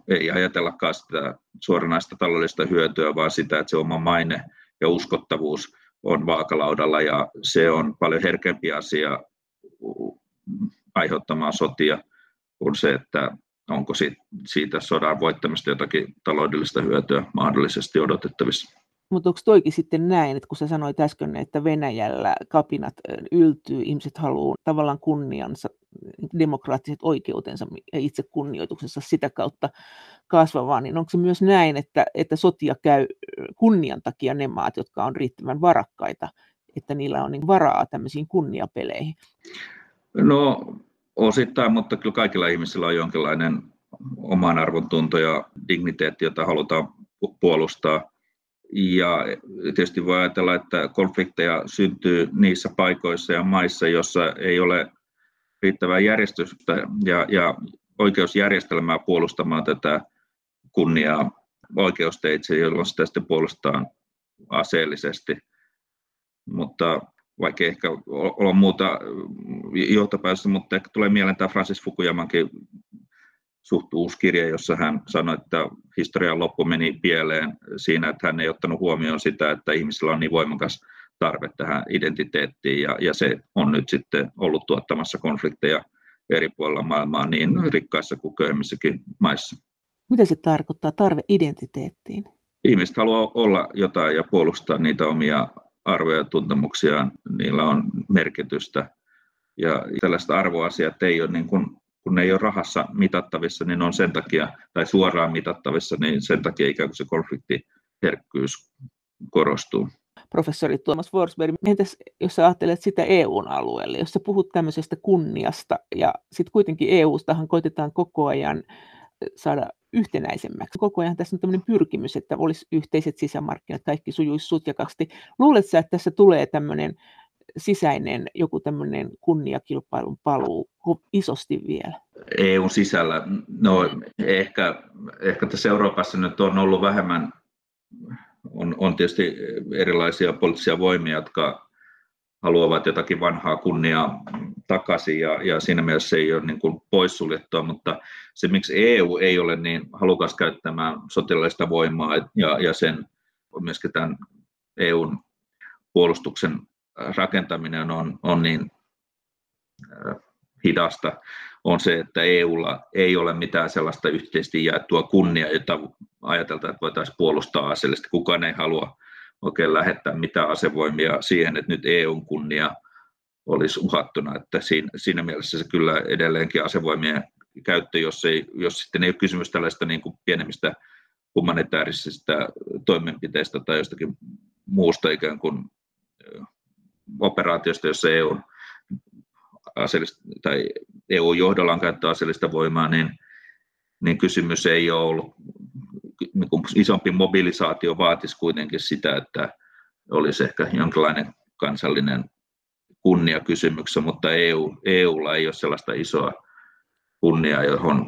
ei ajatellakaan sitä suoranaista taloudellista hyötyä, vaan sitä, että se oma maine ja uskottavuus on vaakalaudalla ja se on paljon herkempi asia aiheuttamaan sotia kuin se, että onko siitä sodan voittamista jotakin taloudellista hyötyä mahdollisesti odotettavissa. Mutta onko toikin sitten näin, että kun sä sanoit äsken, että Venäjällä kapinat yltyy, ihmiset haluaa tavallaan kunniansa, demokraattiset oikeutensa ja itse kunnioituksensa sitä kautta kasvavaa, niin onko se myös näin, että, että sotia käy kunnian takia ne maat, jotka on riittävän varakkaita, että niillä on niin varaa tämmöisiin kunniapeleihin? No osittain, mutta kyllä kaikilla ihmisillä on jonkinlainen oman arvon tunto ja digniteetti, jota halutaan puolustaa. Ja tietysti voi ajatella, että konflikteja syntyy niissä paikoissa ja maissa, joissa ei ole riittävää järjestystä ja, ja oikeusjärjestelmää puolustamaan tätä kunniaa oikeusteitse, jolloin sitä sitten puolustetaan aseellisesti. Mutta vaikka ehkä olla muuta johtopäätöstä, mutta ehkä tulee mieleen tämä Francis Fukuyamankin suht uusi kirja, jossa hän sanoi, että historian loppu meni pieleen siinä, että hän ei ottanut huomioon sitä, että ihmisillä on niin voimakas tarve tähän identiteettiin, ja, ja se on nyt sitten ollut tuottamassa konflikteja eri puolilla maailmaa niin rikkaissa kuin köyhemmissäkin maissa. Mitä se tarkoittaa, tarve identiteettiin? Ihmiset haluaa olla jotain ja puolustaa niitä omia arvoja ja tuntemuksiaan, niillä on merkitystä. Ja tällaista arvoasiat ei ole, niin kuin, kun ne ei ole rahassa mitattavissa, niin on sen takia, tai suoraan mitattavissa, niin sen takia ikään kuin se konfliktiherkkyys korostuu. Professori Tuomas Forsberg, entäs jos ajattelet sitä EUn alueelle, jos sä puhut tämmöisestä kunniasta, ja sitten kuitenkin EUstahan koitetaan koko ajan saada yhtenäisemmäksi. Koko ajan tässä on tämmöinen pyrkimys, että olisi yhteiset sisämarkkinat, kaikki sujuisi sutjakasti. Luuletko että tässä tulee tämmöinen sisäinen joku tämmöinen kunniakilpailun paluu isosti vielä? EUn sisällä, no ehkä, ehkä tässä Euroopassa nyt on ollut vähemmän, on, on tietysti erilaisia poliittisia voimia, jotka haluavat jotakin vanhaa kunniaa takaisin ja, ja siinä mielessä se ei ole niin kuin poissuljettua, mutta se miksi EU ei ole niin halukas käyttämään sotilaallista voimaa ja, ja sen myöskin tämän EUn puolustuksen rakentaminen on, on niin äh, hidasta, on se, että EUlla ei ole mitään sellaista yhteisesti jaettua kunnia, jota ajateltaan, että voitaisiin puolustaa aseellisesti. Kukaan ei halua oikein lähettää mitään asevoimia siihen, että nyt EUn kunnia olisi uhattuna. Että siinä, siinä mielessä se kyllä edelleenkin asevoimien käyttö, jos, ei, jos sitten ei ole kysymys tällaista niin kuin pienemmistä humanitaarisista toimenpiteistä tai jostakin muusta ikään kuin operaatiosta, jossa EU tai EU-johdolla on käyttää aseellista voimaa, niin, niin kysymys ei ole ollut niin kuin isompi mobilisaatio vaatisi kuitenkin sitä, että olisi ehkä jonkinlainen kansallinen kunnia kysymyksessä, mutta EU, EUlla ei ole sellaista isoa kunniaa, johon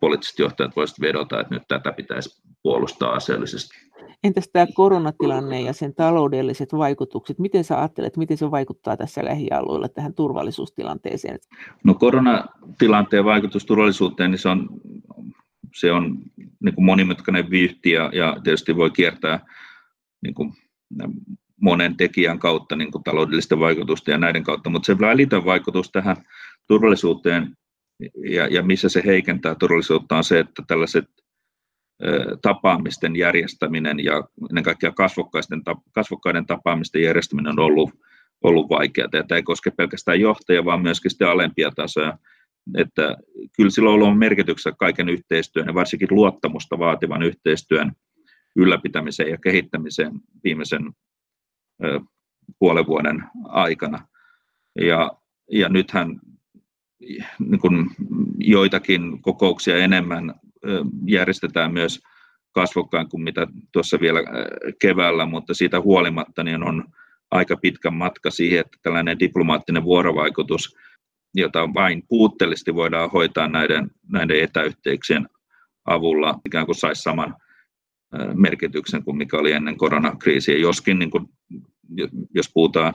poliittiset johtajat voisivat vedota, että nyt tätä pitäisi puolustaa aseellisesti. Entäs tämä koronatilanne ja sen taloudelliset vaikutukset, miten sä ajattelet, miten se vaikuttaa tässä lähialueella tähän turvallisuustilanteeseen? No koronatilanteen vaikutus turvallisuuteen, niin se on se on niin kuin monimutkainen vyyhti ja, ja tietysti voi kiertää niin kuin monen tekijän kautta niin kuin taloudellisten vaikutusten ja näiden kautta, mutta se välitön vaikutus tähän turvallisuuteen ja, ja missä se heikentää turvallisuutta on se, että tällaiset tapaamisten järjestäminen ja ennen kaikkea kasvokkaisten, kasvokkaiden tapaamisten järjestäminen on ollut, ollut vaikeaa. Tämä ei koske pelkästään johtajia, vaan myöskin sitten alempia tasoja että kyllä sillä on ollut merkityksessä kaiken yhteistyön ja varsinkin luottamusta vaativan yhteistyön ylläpitämiseen ja kehittämiseen viimeisen ö, puolen vuoden aikana. Ja, ja nythän niin kuin joitakin kokouksia enemmän ö, järjestetään myös kasvokkain kuin mitä tuossa vielä keväällä, mutta siitä huolimatta niin on aika pitkä matka siihen, että tällainen diplomaattinen vuorovaikutus jota vain puutteellisesti voidaan hoitaa näiden, näiden etäyhteyksien avulla, ikään kuin saisi saman merkityksen kuin mikä oli ennen koronakriisiä. Joskin, niin kuin, jos puhutaan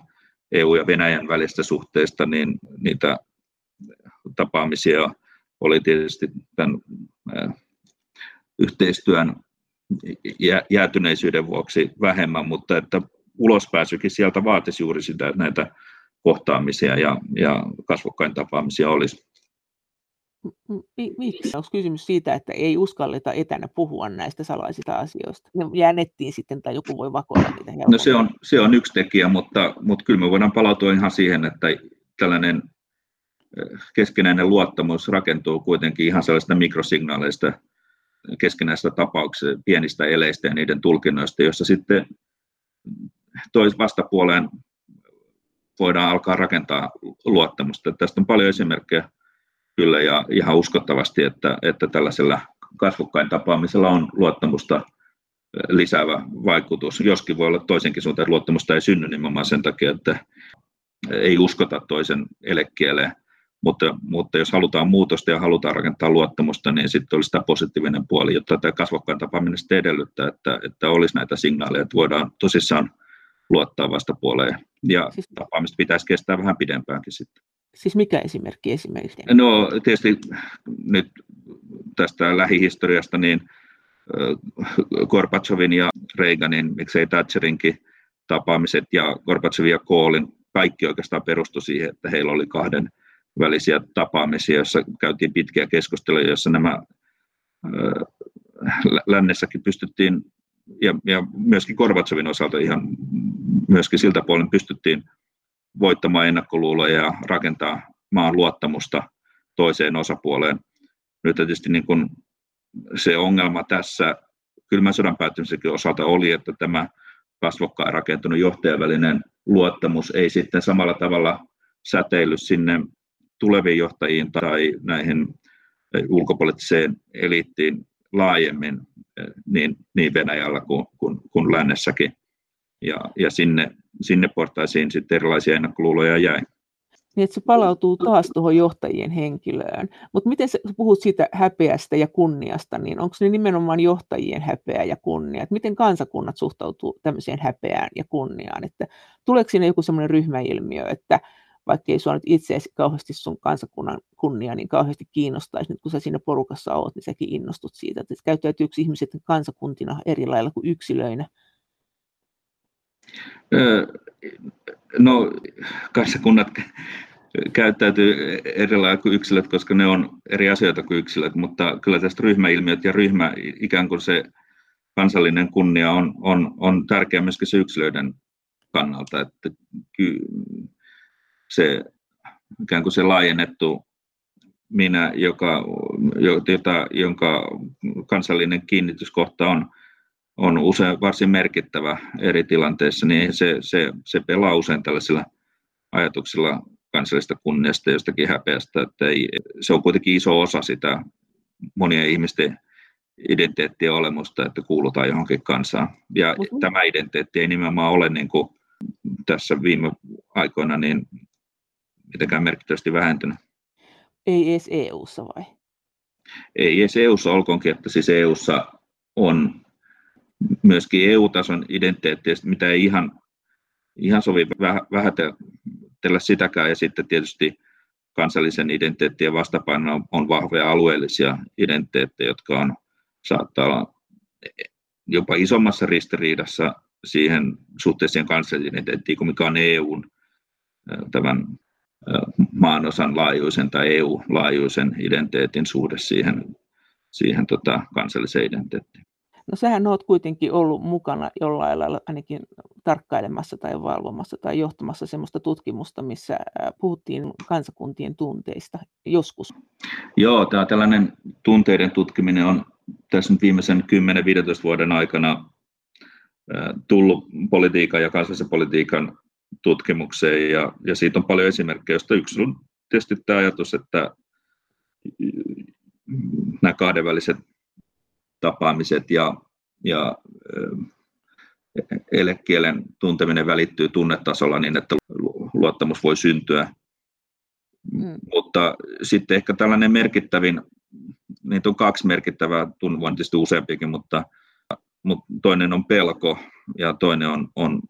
EU- ja Venäjän välistä suhteista, niin niitä tapaamisia oli tietysti tämän yhteistyön jäätyneisyyden vuoksi vähemmän, mutta että ulospääsykin sieltä vaatisi juuri sitä, että näitä kohtaamisia ja, ja kasvokkain tapaamisia olisi. Miksi? Onko kysymys siitä, että ei uskalleta etänä puhua näistä salaisista asioista? Ne jää nettiin sitten tai joku voi vakoilla niitä helpommin. No se on, se on yksi tekijä, mutta, mutta kyllä me voidaan palautua ihan siihen, että tällainen keskinäinen luottamus rakentuu kuitenkin ihan sellaisista mikrosignaaleista, keskinäisistä tapauksista, pienistä eleistä ja niiden tulkinnoista, jossa sitten tois vastapuoleen voidaan alkaa rakentaa luottamusta. Tästä on paljon esimerkkejä kyllä ja ihan uskottavasti, että, että tällaisella kasvokkain tapaamisella on luottamusta lisäävä vaikutus. Joskin voi olla toisenkin suuntaan, että luottamusta ei synny nimenomaan sen takia, että ei uskota toisen elekieleen, mutta, mutta jos halutaan muutosta ja halutaan rakentaa luottamusta, niin sitten olisi tämä positiivinen puoli, jotta tämä kasvokkain tapaaminen edellyttää, että, että olisi näitä signaaleja, että voidaan tosissaan luottaa vastapuoleen. Ja siis, tapaamista pitäisi kestää vähän pidempäänkin sitten. Siis mikä esimerkki esimerkiksi? No tietysti nyt tästä lähihistoriasta, niin Gorbachevin ja Reaganin, miksei Thatcherinkin tapaamiset ja Gorbachevin ja Koolin, kaikki oikeastaan perustui siihen, että heillä oli kahden välisiä tapaamisia, joissa käytiin pitkiä keskusteluja, joissa nämä lännessäkin pystyttiin, ja, ja myöskin Korvatsovin osalta ihan myöskin siltä puolen pystyttiin voittamaan ennakkoluuloja ja rakentaa maan luottamusta toiseen osapuoleen. Nyt tietysti niin kuin se ongelma tässä kylmän sodan päättymisenkin osalta oli, että tämä kasvokkain rakentunut johtajavälinen luottamus ei sitten samalla tavalla säteily sinne tuleviin johtajiin tai näihin ulkopoliittiseen eliittiin laajemmin niin, niin Venäjällä kuin, kuin, kuin lännessäkin. Ja, ja sinne, sinne portaisiin sitten erilaisia ennakkoluuloja jäi niin että se palautuu taas tuohon johtajien henkilöön. Mutta miten sä puhut siitä häpeästä ja kunniasta, niin onko ne nimenomaan johtajien häpeä ja kunnia? Et miten kansakunnat suhtautuu tämmöiseen häpeään ja kunniaan? Että tuleeko siinä joku semmoinen ryhmäilmiö, että vaikka ei sua nyt itse kauheasti sun kansakunnan kunnia niin kauheasti kiinnostaisi, nyt kun sä siinä porukassa oot, niin säkin innostut siitä, että käyttäytyykö ihmiset kansakuntina eri lailla kuin yksilöinä? No, kansakunnat käyttäytyy eri lailla kuin yksilöt, koska ne on eri asioita kuin yksilöt, mutta kyllä tästä ryhmäilmiöt ja ryhmä, ikään kuin se kansallinen kunnia on, on, on tärkeä myöskin se yksilöiden kannalta, että se ikään kuin se laajennettu minä, joka, jota, jonka kansallinen kiinnityskohta on, on usein varsin merkittävä eri tilanteissa, niin se, se, se pelaa usein tällaisilla ajatuksilla kansallista kunniasta jostakin häpeästä, että ei, se on kuitenkin iso osa sitä monien ihmisten identiteettien olemusta, että kuulutaan johonkin kansaan. Ja mm-hmm. tämä identiteetti ei nimenomaan ole niin kuin tässä viime aikoina niin mitenkään merkittävästi vähentynyt. Ei edes EU-ssa vai? Ei edes EU-ssa, olkoonkin, että siis EU-ssa on myöskin EU-tason identiteetti, mitä ei ihan, ihan sovi vähätellä sitäkään, ja sitten tietysti kansallisen identiteettien vastapaino on, vahvoja alueellisia identiteettejä, jotka on, saattaa olla jopa isommassa ristiriidassa siihen suhteeseen kansallisen identiteettiin kuin mikä on EUn tämän maanosan laajuisen tai EU-laajuisen identiteetin suhde siihen, siihen tota, kansalliseen identiteettiin. No sähän oot kuitenkin ollut mukana jollain lailla ainakin tarkkailemassa tai valvomassa tai johtamassa sellaista tutkimusta, missä puhuttiin kansakuntien tunteista joskus. Joo, tämä tällainen tunteiden tutkiminen on tässä nyt viimeisen 10-15 vuoden aikana tullut politiikan ja kansallisen politiikan tutkimukseen ja, ja siitä on paljon esimerkkejä, joista yksi on tietysti tämä ajatus, että nämä kahdenväliset tapaamiset ja, ja elekielen tunteminen välittyy tunnetasolla niin, että luottamus voi syntyä. Mm. Mutta sitten ehkä tällainen merkittävin, niitä on kaksi merkittävää, on tietysti useampikin, mutta, mutta toinen on pelko ja toinen on, on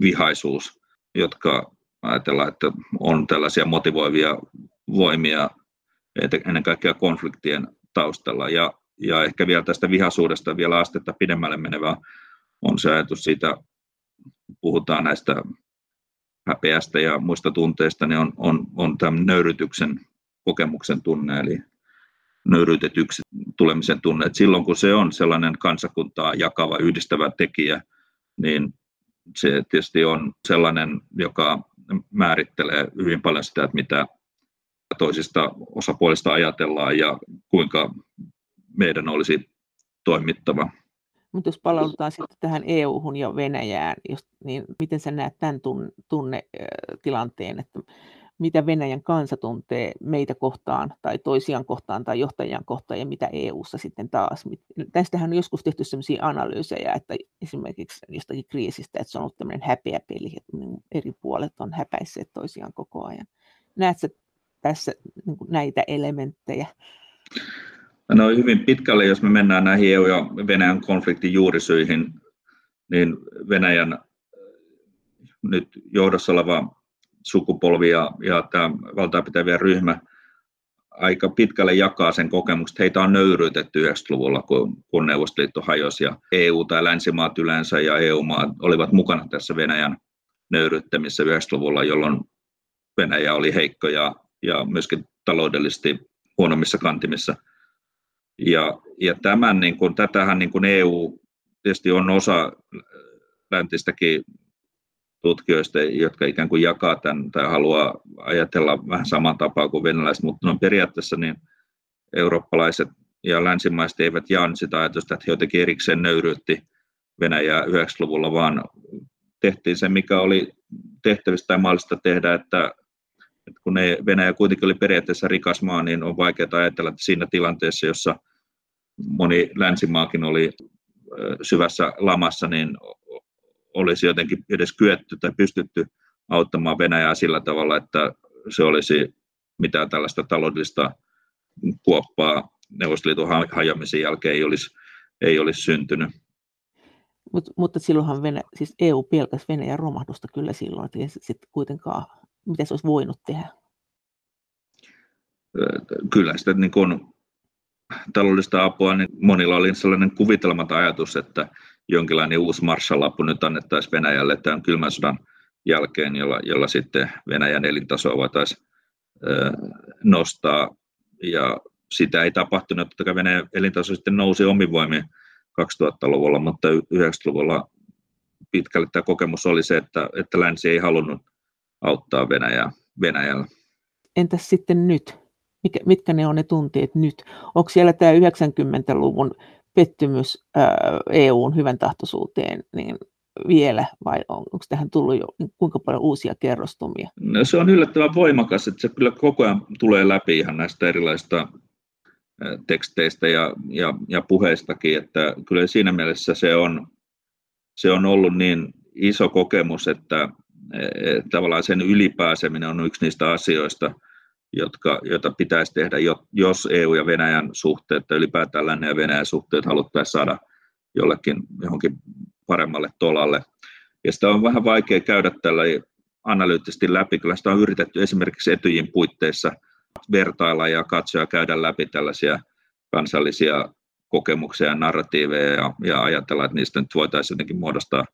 vihaisuus, jotka ajatellaan, että on tällaisia motivoivia voimia ennen kaikkea konfliktien taustalla. Ja ja ehkä vielä tästä vihaisuudesta vielä astetta pidemmälle menevä on se ajatus siitä, puhutaan näistä häpeästä ja muista tunteista, niin on, on, on tämän nöyrytyksen kokemuksen tunne, eli nöyrytetyksi tulemisen tunne. Et silloin kun se on sellainen kansakuntaa jakava, yhdistävä tekijä, niin se tietysti on sellainen, joka määrittelee hyvin paljon sitä, että mitä toisista osapuolista ajatellaan ja kuinka meidän olisi toimittava. Mutta jos palaudutaan sitten tähän EU-hun ja Venäjään, jos, niin miten sä näet tämän tunnetilanteen, että mitä Venäjän kansa tuntee meitä kohtaan tai toisiaan kohtaan tai johtajien kohtaan ja mitä EU-ssa sitten taas. Tästähän on joskus tehty sellaisia analyysejä, että esimerkiksi jostakin kriisistä, että se on ollut tämmöinen häpeä peli, että niin eri puolet on häpäisseet toisiaan koko ajan. Näetkö tässä niin näitä elementtejä? No hyvin pitkälle, jos me mennään näihin EU- ja Venäjän konfliktin juurisyihin, niin Venäjän nyt johdossa oleva sukupolvi ja, ja tämä valtaapitävien ryhmä aika pitkälle jakaa sen kokemuksen, heitä on nöyryytetty 90-luvulla, kun, kun Neuvostoliitto hajosi ja EU tai länsimaat yleensä ja EU-maat olivat mukana tässä Venäjän nöyryyttämisessä 90-luvulla, jolloin Venäjä oli heikko ja, ja myöskin taloudellisesti huonommissa kantimissa. Ja, ja tämän, niin kuin, tätähän niin kuin EU tietysti on osa läntistäkin tutkijoista, jotka ikään kuin jakaa tämän tai haluaa ajatella vähän saman tapaa kuin venäläiset, mutta no periaatteessa niin eurooppalaiset ja länsimaiset eivät jaa sitä ajatusta, että he jotenkin erikseen nöyryytti Venäjää 90-luvulla, vaan tehtiin se, mikä oli tehtävistä tai mahdollista tehdä, että, että kun ne, Venäjä kuitenkin oli periaatteessa rikas maa, niin on vaikeaa ajatella, että siinä tilanteessa, jossa moni länsimaakin oli syvässä lamassa, niin olisi jotenkin edes kyetty tai pystytty auttamaan Venäjää sillä tavalla, että se olisi mitään tällaista taloudellista kuoppaa Neuvostoliiton hajoamisen jälkeen ei olisi, ei olisi syntynyt. Mut, mutta silloinhan Venä, siis EU pelkäsi Venäjän romahdusta kyllä silloin, että sitten kuitenkaan, mitä se olisi voinut tehdä? Kyllä sitä niin kun, taloudellista apua, niin monilla oli sellainen kuvitelmata ajatus, että jonkinlainen uusi Marshall-apu nyt annettaisiin Venäjälle tämän kylmän sodan jälkeen, jolla, jolla sitten Venäjän elintasoa voitaisiin nostaa. Ja sitä ei tapahtunut, että Venäjän elintaso sitten nousi omin voimin 2000-luvulla, mutta 90-luvulla pitkälle tämä kokemus oli se, että, että länsi ei halunnut auttaa Venäjää, Venäjällä. Entäs sitten nyt? Mitkä ne on ne tunteet nyt? Onko siellä tämä 90-luvun pettymys EUn hyvän tahtoisuuteen niin vielä, vai on, onko tähän tullut jo niin kuinka paljon uusia kerrostumia? No, se on yllättävän voimakas, että se kyllä koko ajan tulee läpi ihan näistä erilaisista teksteistä ja, ja, ja puheistakin, että kyllä siinä mielessä se on, se on ollut niin iso kokemus, että e, tavallaan sen ylipääseminen on yksi niistä asioista, jotka, joita pitäisi tehdä, jos EU ja Venäjän suhteet tai ylipäätään Lännen ja Venäjän suhteet haluttaisiin saada jollekin johonkin paremmalle tolalle. Ja sitä on vähän vaikea käydä tällä analyyttisesti läpi, kyllä sitä on yritetty esimerkiksi etyjin puitteissa vertailla ja katsoa ja käydä läpi tällaisia kansallisia kokemuksia ja narratiiveja ja, ja ajatella, että niistä nyt voitaisiin jotenkin muodostaa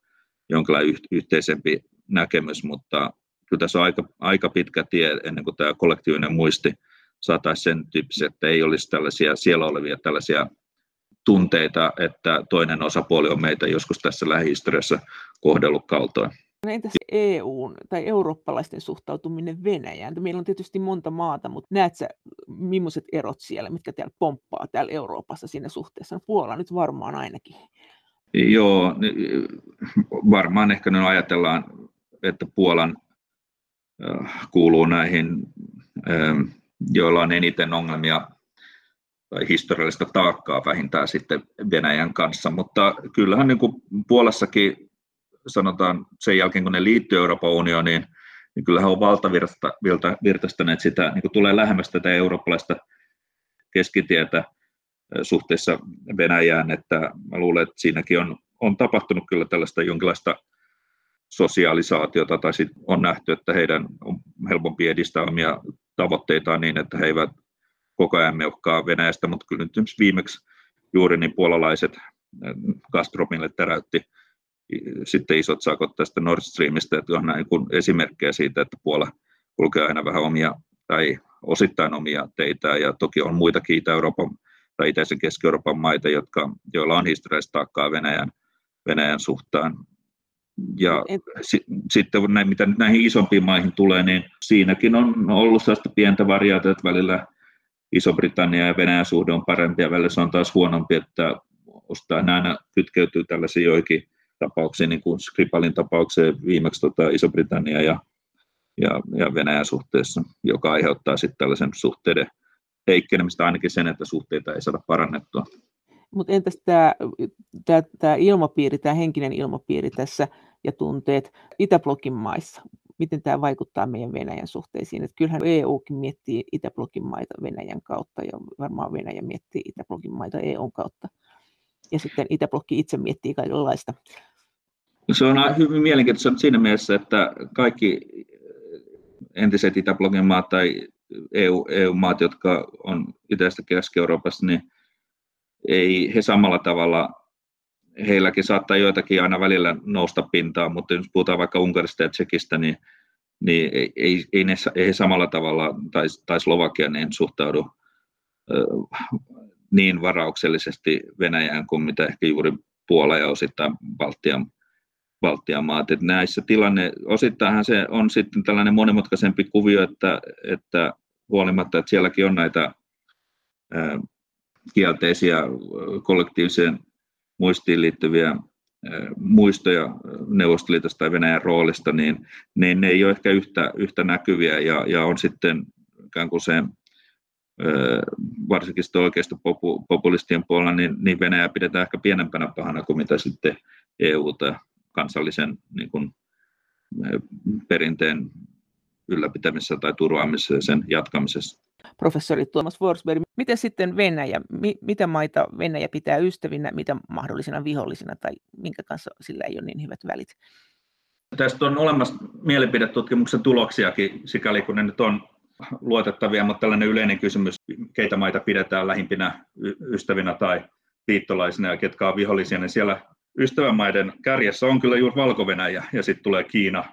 jonkinlainen yhteisempi näkemys, mutta kyllä tässä on aika, aika pitkä tie ennen kuin tämä kollektiivinen muisti saataisiin sen tyyppisiä, että ei olisi tällaisia siellä olevia tällaisia tunteita, että toinen osapuoli on meitä joskus tässä lähihistoriassa kohdellut kaltoin. No entäs EUn tai eurooppalaisten suhtautuminen Venäjään? Meillä on tietysti monta maata, mutta näet sä, millaiset erot siellä, mitkä täällä pomppaa täällä Euroopassa siinä suhteessa? No Puola nyt varmaan ainakin. Joo, varmaan ehkä nyt ajatellaan, että Puolan kuuluu näihin, joilla on eniten ongelmia tai historiallista taakkaa vähintään sitten Venäjän kanssa, mutta kyllähän niin kuin Puolassakin sanotaan sen jälkeen, kun ne liittyy Euroopan unioniin, niin kyllähän on valtavirtaistaneet sitä, niin kuin tulee lähemmäs tätä eurooppalaista keskitietä suhteessa Venäjään, että mä luulen, että siinäkin on, on tapahtunut kyllä tällaista jonkinlaista sosiaalisaatiota, tai sit on nähty, että heidän on helpompi edistää omia tavoitteitaan niin, että he eivät koko ajan meuhkaa Venäjästä, mutta kyllä nyt viimeksi juuri niin puolalaiset Gazpromille täräytti sitten isot sakot tästä Nord Streamista, että on näin kuin esimerkkejä siitä, että Puola kulkee aina vähän omia tai osittain omia teitä, ja toki on muitakin Itä-Euroopan tai Itäisen Keski-Euroopan maita, jotka, joilla on historiallista taakkaa Venäjän, Venäjän suhtaan. Ja si, sitten näin, mitä näihin isompiin maihin tulee, niin siinäkin on ollut sellaista pientä variaatiota, että välillä Iso-Britannia ja Venäjän suhde on parempi ja välillä se on taas huonompi, että ostaa aina kytkeytyy tällaisiin joihin tapauksiin, niin kuin Skripalin tapaukseen viimeksi tota Iso-Britannia ja, ja, ja Venäjän suhteessa, joka aiheuttaa sitten tällaisen suhteiden heikkenemistä ainakin sen, että suhteita ei saada parannettua. Mutta entäs tämä, tämä, tämä ilmapiiri, tämä henkinen ilmapiiri tässä ja tunteet Itäblokin maissa? miten tämä vaikuttaa meidän Venäjän suhteisiin. Että kyllähän EUkin miettii Itäblogin maita Venäjän kautta ja varmaan Venäjä miettii Itäblogin maita EUn kautta. Ja sitten Itäblokki itse miettii kaikenlaista. Se on hyvin mielenkiintoista siinä mielessä, että kaikki entiset Itäblogin maat tai EU, EU-maat, jotka on itäistä Keski-Euroopassa, niin ei he samalla tavalla, heilläkin saattaa joitakin aina välillä nousta pintaan, mutta jos puhutaan vaikka Unkarista ja Tsekistä, niin, niin ei, ei, ne, ei he samalla tavalla, tai, tai Slovakia, niin suhtaudu niin varauksellisesti Venäjään kuin mitä ehkä juuri Puola ja osittain Baltian, Baltian maat. Et näissä tilanne, osittainhan se on sitten tällainen monimutkaisempi kuvio, että, että huolimatta, että sielläkin on näitä kielteisiä kollektiiviseen muistiin liittyviä muistoja Neuvostoliitosta tai Venäjän roolista, niin, niin ne ei ole ehkä yhtä, yhtä näkyviä ja, ja on sitten ikään kuin se varsinkin sitten populistien puolella, niin, niin Venäjä pidetään ehkä pienempänä pahana kuin mitä sitten EU tai kansallisen niin kuin, perinteen ylläpitämisessä tai turvaamisessa ja sen jatkamisessa. Professori Tuomas Forsberg, miten sitten Venäjä, mi- mitä maita Venäjä pitää ystävinä, mitä mahdollisina vihollisina tai minkä kanssa sillä ei ole niin hyvät välit? Tästä on olemassa mielipidetutkimuksen tuloksiakin, sikäli kun ne nyt on luotettavia, mutta tällainen yleinen kysymys, keitä maita pidetään lähimpinä ystävinä tai liittolaisina ja ketkä on vihollisia, niin siellä ystävämaiden kärjessä on kyllä juuri valko ja sitten tulee Kiina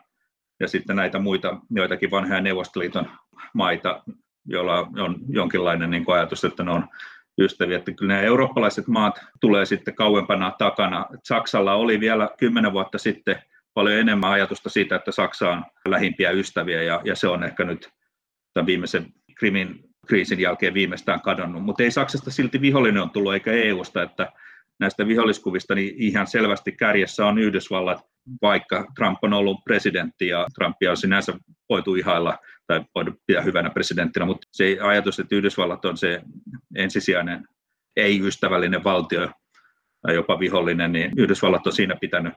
ja sitten näitä muita, joitakin vanhoja Neuvostoliiton maita, joilla on jonkinlainen niin ajatus, että ne on ystäviä. Että kyllä nämä eurooppalaiset maat tulee sitten kauempana takana. Saksalla oli vielä kymmenen vuotta sitten paljon enemmän ajatusta siitä, että Saksa on lähimpiä ystäviä ja, ja se on ehkä nyt tämän viimeisen Krimin kriisin jälkeen viimeistään kadonnut. Mutta ei Saksasta silti vihollinen on tullut eikä EUsta, että näistä viholliskuvista niin ihan selvästi kärjessä on Yhdysvallat, vaikka Trump on ollut presidentti ja Trumpia on sinänsä voitu ihailla tai voitu pitää hyvänä presidenttinä, mutta se ajatus, että Yhdysvallat on se ensisijainen ei-ystävällinen valtio tai jopa vihollinen, niin Yhdysvallat on siinä pitänyt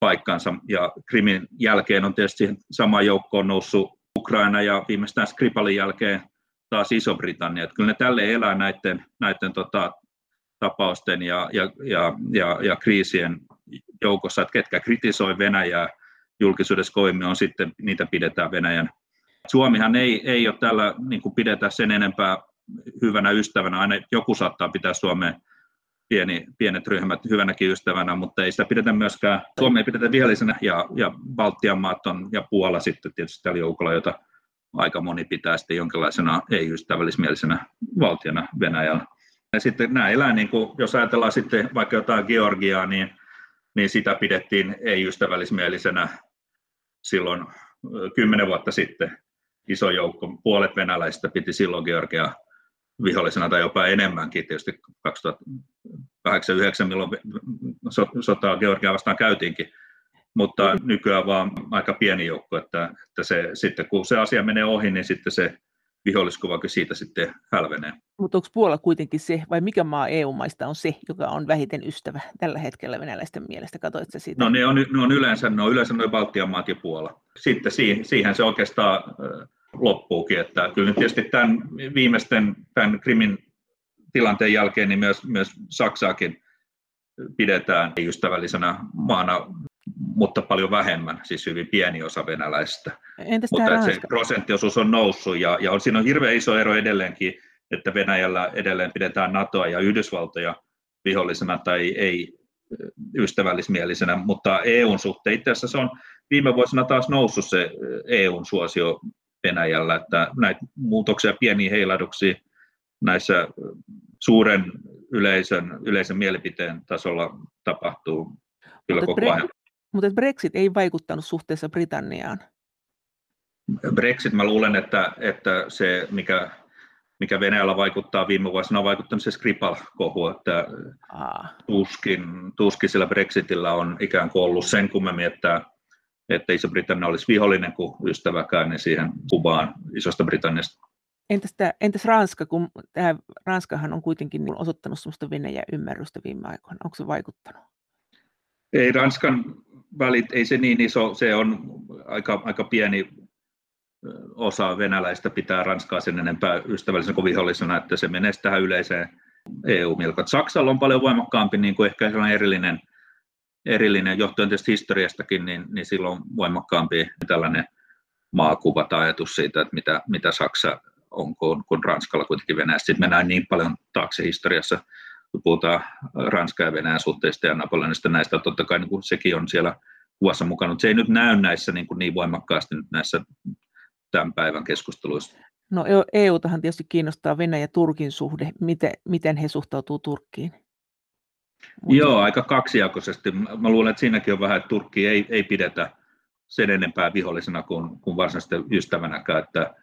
paikkansa. Ja Krimin jälkeen on tietysti sama joukko on noussut Ukraina ja viimeistään Skripalin jälkeen taas Iso-Britannia. Että kyllä ne tälle elää näiden, näiden tota, tapausten ja, ja, ja, ja, ja kriisien joukossa, että ketkä kritisoi Venäjää julkisuudessa kovimmin, on sitten, niitä pidetään Venäjän. Suomihan ei, ei ole tällä niin kuin pidetä sen enempää hyvänä ystävänä, aina joku saattaa pitää Suomeen pieni, pienet ryhmät hyvänäkin ystävänä, mutta ei sitä pidetä myöskään, Suomea ei pidetä vihollisena ja, ja Baltian maat on, ja Puola sitten tietysti tällä joukolla, jota aika moni pitää sitten jonkinlaisena ei-ystävällismielisenä valtiona Venäjällä. Ja sitten nämä elää, niin kuin, jos ajatellaan sitten vaikka jotain Georgiaa, niin, niin sitä pidettiin ei-ystävällismielisenä silloin kymmenen vuotta sitten. Iso joukko, puolet venäläisistä piti silloin Georgiaa vihollisena tai jopa enemmänkin tietysti 2008 milloin sotaa Georgia vastaan käytiinkin, mutta nykyään vaan aika pieni joukko, että, että se, sitten kun se asia menee ohi, niin sitten se viholliskuvakin siitä sitten hälvenee. Mutta onko Puola kuitenkin se, vai mikä maa EU-maista on se, joka on vähiten ystävä tällä hetkellä venäläisten mielestä? Katoitko siitä? No ne on, ne on yleensä, ne on yleensä noin Baltian maat ja Puola. Sitten siihen, siihen se oikeastaan loppuukin, että kyllä nyt tietysti tämän viimeisten, tämän Krimin tilanteen jälkeen, niin myös, myös Saksaakin pidetään ystävällisenä maana mutta paljon vähemmän, siis hyvin pieni osa venäläisistä. Entäs mutta se prosenttiosuus on noussut ja, ja on, siinä on hirveän iso ero edelleenkin, että Venäjällä edelleen pidetään NATOa ja Yhdysvaltoja vihollisena tai ei ystävällismielisenä, mutta EUn suhteen itse asiassa se on viime vuosina taas noussut se EUn suosio Venäjällä, että näitä muutoksia, pieniä heilahduksia näissä suuren yleisön, yleisen mielipiteen tasolla tapahtuu kyllä mutta koko ajan. Mutta Brexit ei vaikuttanut suhteessa Britanniaan. Brexit, mä luulen, että, että se, mikä, mikä Venäjällä vaikuttaa viime vuosina, on vaikuttanut se Skripal-kohu, että tuskin, tuskin sillä Brexitillä on ikään kuin ollut sen kummemmin, että, että Iso-Britannia olisi vihollinen kuin ystäväkään niin siihen kuvaan Isosta Britanniasta. Entäs, tämä, entäs Ranska, kun tämä, Ranskahan on kuitenkin osoittanut sellaista Venäjän ymmärrystä viime aikoina, onko se vaikuttanut? Ei Ranskan välit, ei se niin iso, se on aika, aika pieni osa venäläistä pitää Ranskaa sen enempää ystävällisen vihollisena, että se menee tähän yleiseen EU-milkat. Saksalla on paljon voimakkaampi niin kuin ehkä erillinen, erillinen johtuen tietysti historiastakin, niin, niin silloin voimakkaampi tällainen maakuva tai ajatus siitä, että mitä, mitä Saksa on, kun, kun Ranskalla kuitenkin Venäjässä. Sitten mennään niin paljon taakse historiassa, kun puhutaan Ranskan ja Venäjän suhteista ja Napoleonista näistä, totta kai niin kuin sekin on siellä kuvassa mukana, mutta se ei nyt näy näissä niin, kuin niin voimakkaasti nyt näissä tämän päivän keskusteluissa. No EU-tahan tietysti kiinnostaa Venäjä ja Turkin suhde. Miten, miten he suhtautuu Turkkiin? Mutta... Joo, aika kaksijakoisesti. Mä luulen, että siinäkin on vähän, että Turkki ei, ei pidetä sen enempää vihollisena kuin, kuin varsinaisesti ystävänäkään. Että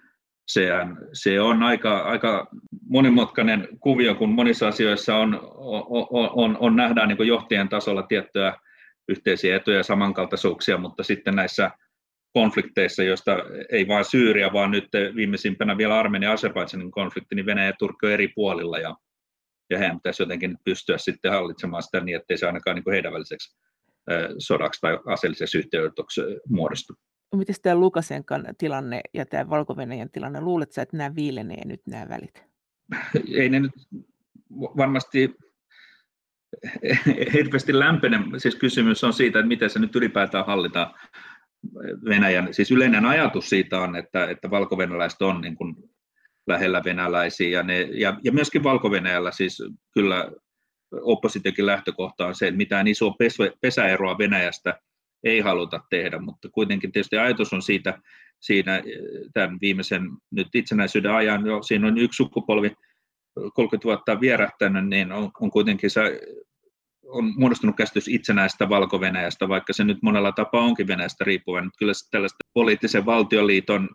sehän, se on aika, aika monimutkainen kuvio, kun monissa asioissa on, on, on, on nähdään niin johtajien tasolla tiettyjä yhteisiä etuja ja samankaltaisuuksia, mutta sitten näissä konflikteissa, joista ei vain Syyriä, vaan nyt viimeisimpänä vielä Armenia ja Azerbaidžanin konflikti, niin Venäjä ja Turkki on eri puolilla ja, ja heidän pitäisi jotenkin pystyä sitten hallitsemaan sitä niin, ettei se ainakaan niin heidän väliseksi sodaksi tai aseelliseksi yhteydeksi muodostu. Miten tämä Lukasenkan tilanne ja tämä valko tilanne, luuletko että nämä viilenee nyt nämä välit? Ei ne nyt varmasti hirveästi lämpene. Siis kysymys on siitä, että miten se nyt ylipäätään hallitaan Venäjän, siis yleinen ajatus siitä on, että, että valko-venäläiset on niin kuin lähellä venäläisiä ja, ne, ja, ja myöskin valko siis kyllä oppositiokin lähtökohta on se, että mitään isoa pesäeroa Venäjästä ei haluta tehdä, mutta kuitenkin tietysti ajatus on siitä, siinä tämän viimeisen nyt itsenäisyyden ajan, jo, siinä on yksi sukupolvi 30 vuotta vierähtänyt, niin on, on kuitenkin se on muodostunut käsitys itsenäistä valko vaikka se nyt monella tapaa onkin Venäjästä riippuvainen. Kyllä tällaista poliittisen valtioliiton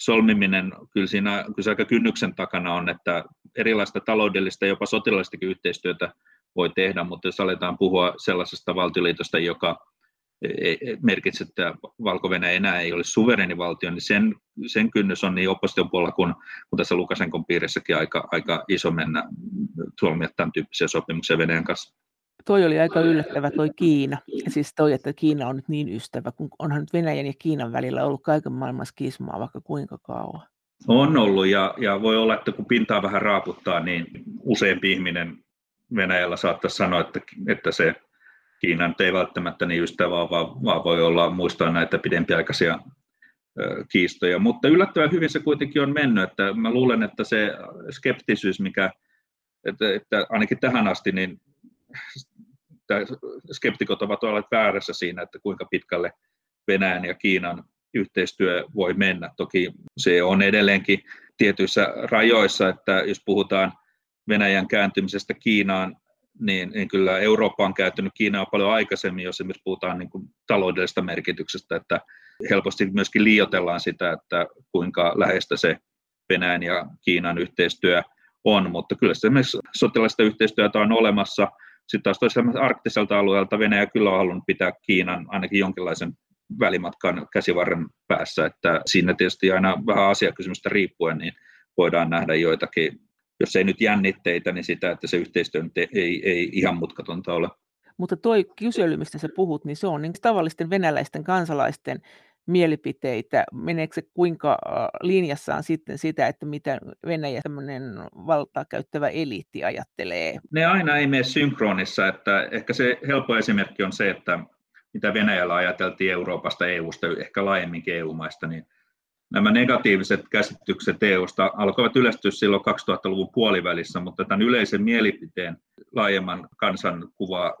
solmiminen kyllä siinä kyllä se aika kynnyksen takana on, että erilaista taloudellista, jopa sotilaallistakin yhteistyötä voi tehdä, mutta jos aletaan puhua sellaisesta valtioliitosta, joka merkitsee, että valko enää ei ole suvereni valtio, niin sen, sen kynnys on niin opposition puolella kuin, kuin tässä Lukasenkon piirissäkin aika, aika iso mennä solmia tämän tyyppisiä sopimuksia Venäjän kanssa toi oli aika yllättävä toi Kiina. Siis toi, että Kiina on nyt niin ystävä, kun onhan nyt Venäjän ja Kiinan välillä ollut kaiken maailman skismaa vaikka kuinka kauan. On ollut ja, ja voi olla, että kun pintaa vähän raaputtaa, niin useampi ihminen Venäjällä saattaisi sanoa, että, että se Kiinan ei välttämättä niin ystävää, vaan, vaan voi olla muistaa näitä pidempiaikaisia kiistoja. Mutta yllättävän hyvin se kuitenkin on mennyt. Että mä luulen, että se skeptisyys, mikä että, että ainakin tähän asti, niin skeptikot ovat olleet väärässä siinä, että kuinka pitkälle Venäjän ja Kiinan yhteistyö voi mennä. Toki se on edelleenkin tietyissä rajoissa, että jos puhutaan Venäjän kääntymisestä Kiinaan, niin, niin kyllä Eurooppa on käyttänyt Kiinaa paljon aikaisemmin, jos esimerkiksi puhutaan niin kuin taloudellisesta merkityksestä, että helposti myöskin liiotellaan sitä, että kuinka läheistä se Venäjän ja Kiinan yhteistyö on, mutta kyllä se esimerkiksi sotilaista yhteistyötä on olemassa – sitten taas toisaalta arktiselta alueelta Venäjä kyllä on halunnut pitää Kiinan ainakin jonkinlaisen välimatkan käsivarren päässä, että siinä tietysti aina vähän asiakysymystä riippuen, niin voidaan nähdä joitakin, jos ei nyt jännitteitä, niin sitä, että se yhteistyö ei, ei ihan mutkatonta ole. Mutta tuo kysely, mistä sä puhut, niin se on niin tavallisten venäläisten kansalaisten mielipiteitä, meneekö se kuinka linjassa on sitten sitä, että mitä Venäjä tämmöinen valtaa käyttävä eliitti ajattelee? Ne aina ei mene synkronissa, että ehkä se helppo esimerkki on se, että mitä Venäjällä ajateltiin Euroopasta, EUsta, ehkä laajemminkin EU-maista, niin nämä negatiiviset käsitykset EUsta alkoivat yleistyä silloin 2000-luvun puolivälissä, mutta tämän yleisen mielipiteen laajemman kansankuva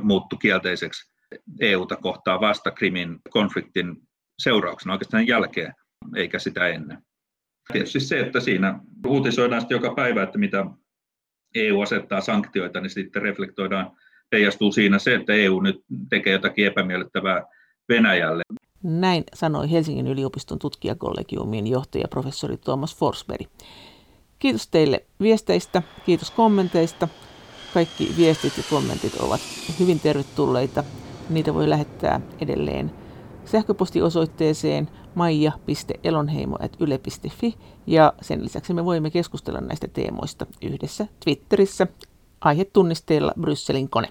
muuttui kielteiseksi EUta kohtaa vasta Krimin konfliktin seurauksena oikeastaan jälkeen, eikä sitä ennen. Tietysti se, että siinä uutisoidaan sitten joka päivä, että mitä EU asettaa sanktioita, niin sitten reflektoidaan, heijastuu siinä se, että EU nyt tekee jotakin epämiellyttävää Venäjälle. Näin sanoi Helsingin yliopiston tutkijakollegiumin johtaja professori Thomas Forsberg. Kiitos teille viesteistä, kiitos kommenteista. Kaikki viestit ja kommentit ovat hyvin tervetulleita. Niitä voi lähettää edelleen sähköpostiosoitteeseen maija.elonheimo.yle.fi ja sen lisäksi me voimme keskustella näistä teemoista yhdessä Twitterissä aihetunnisteella Brysselin kone.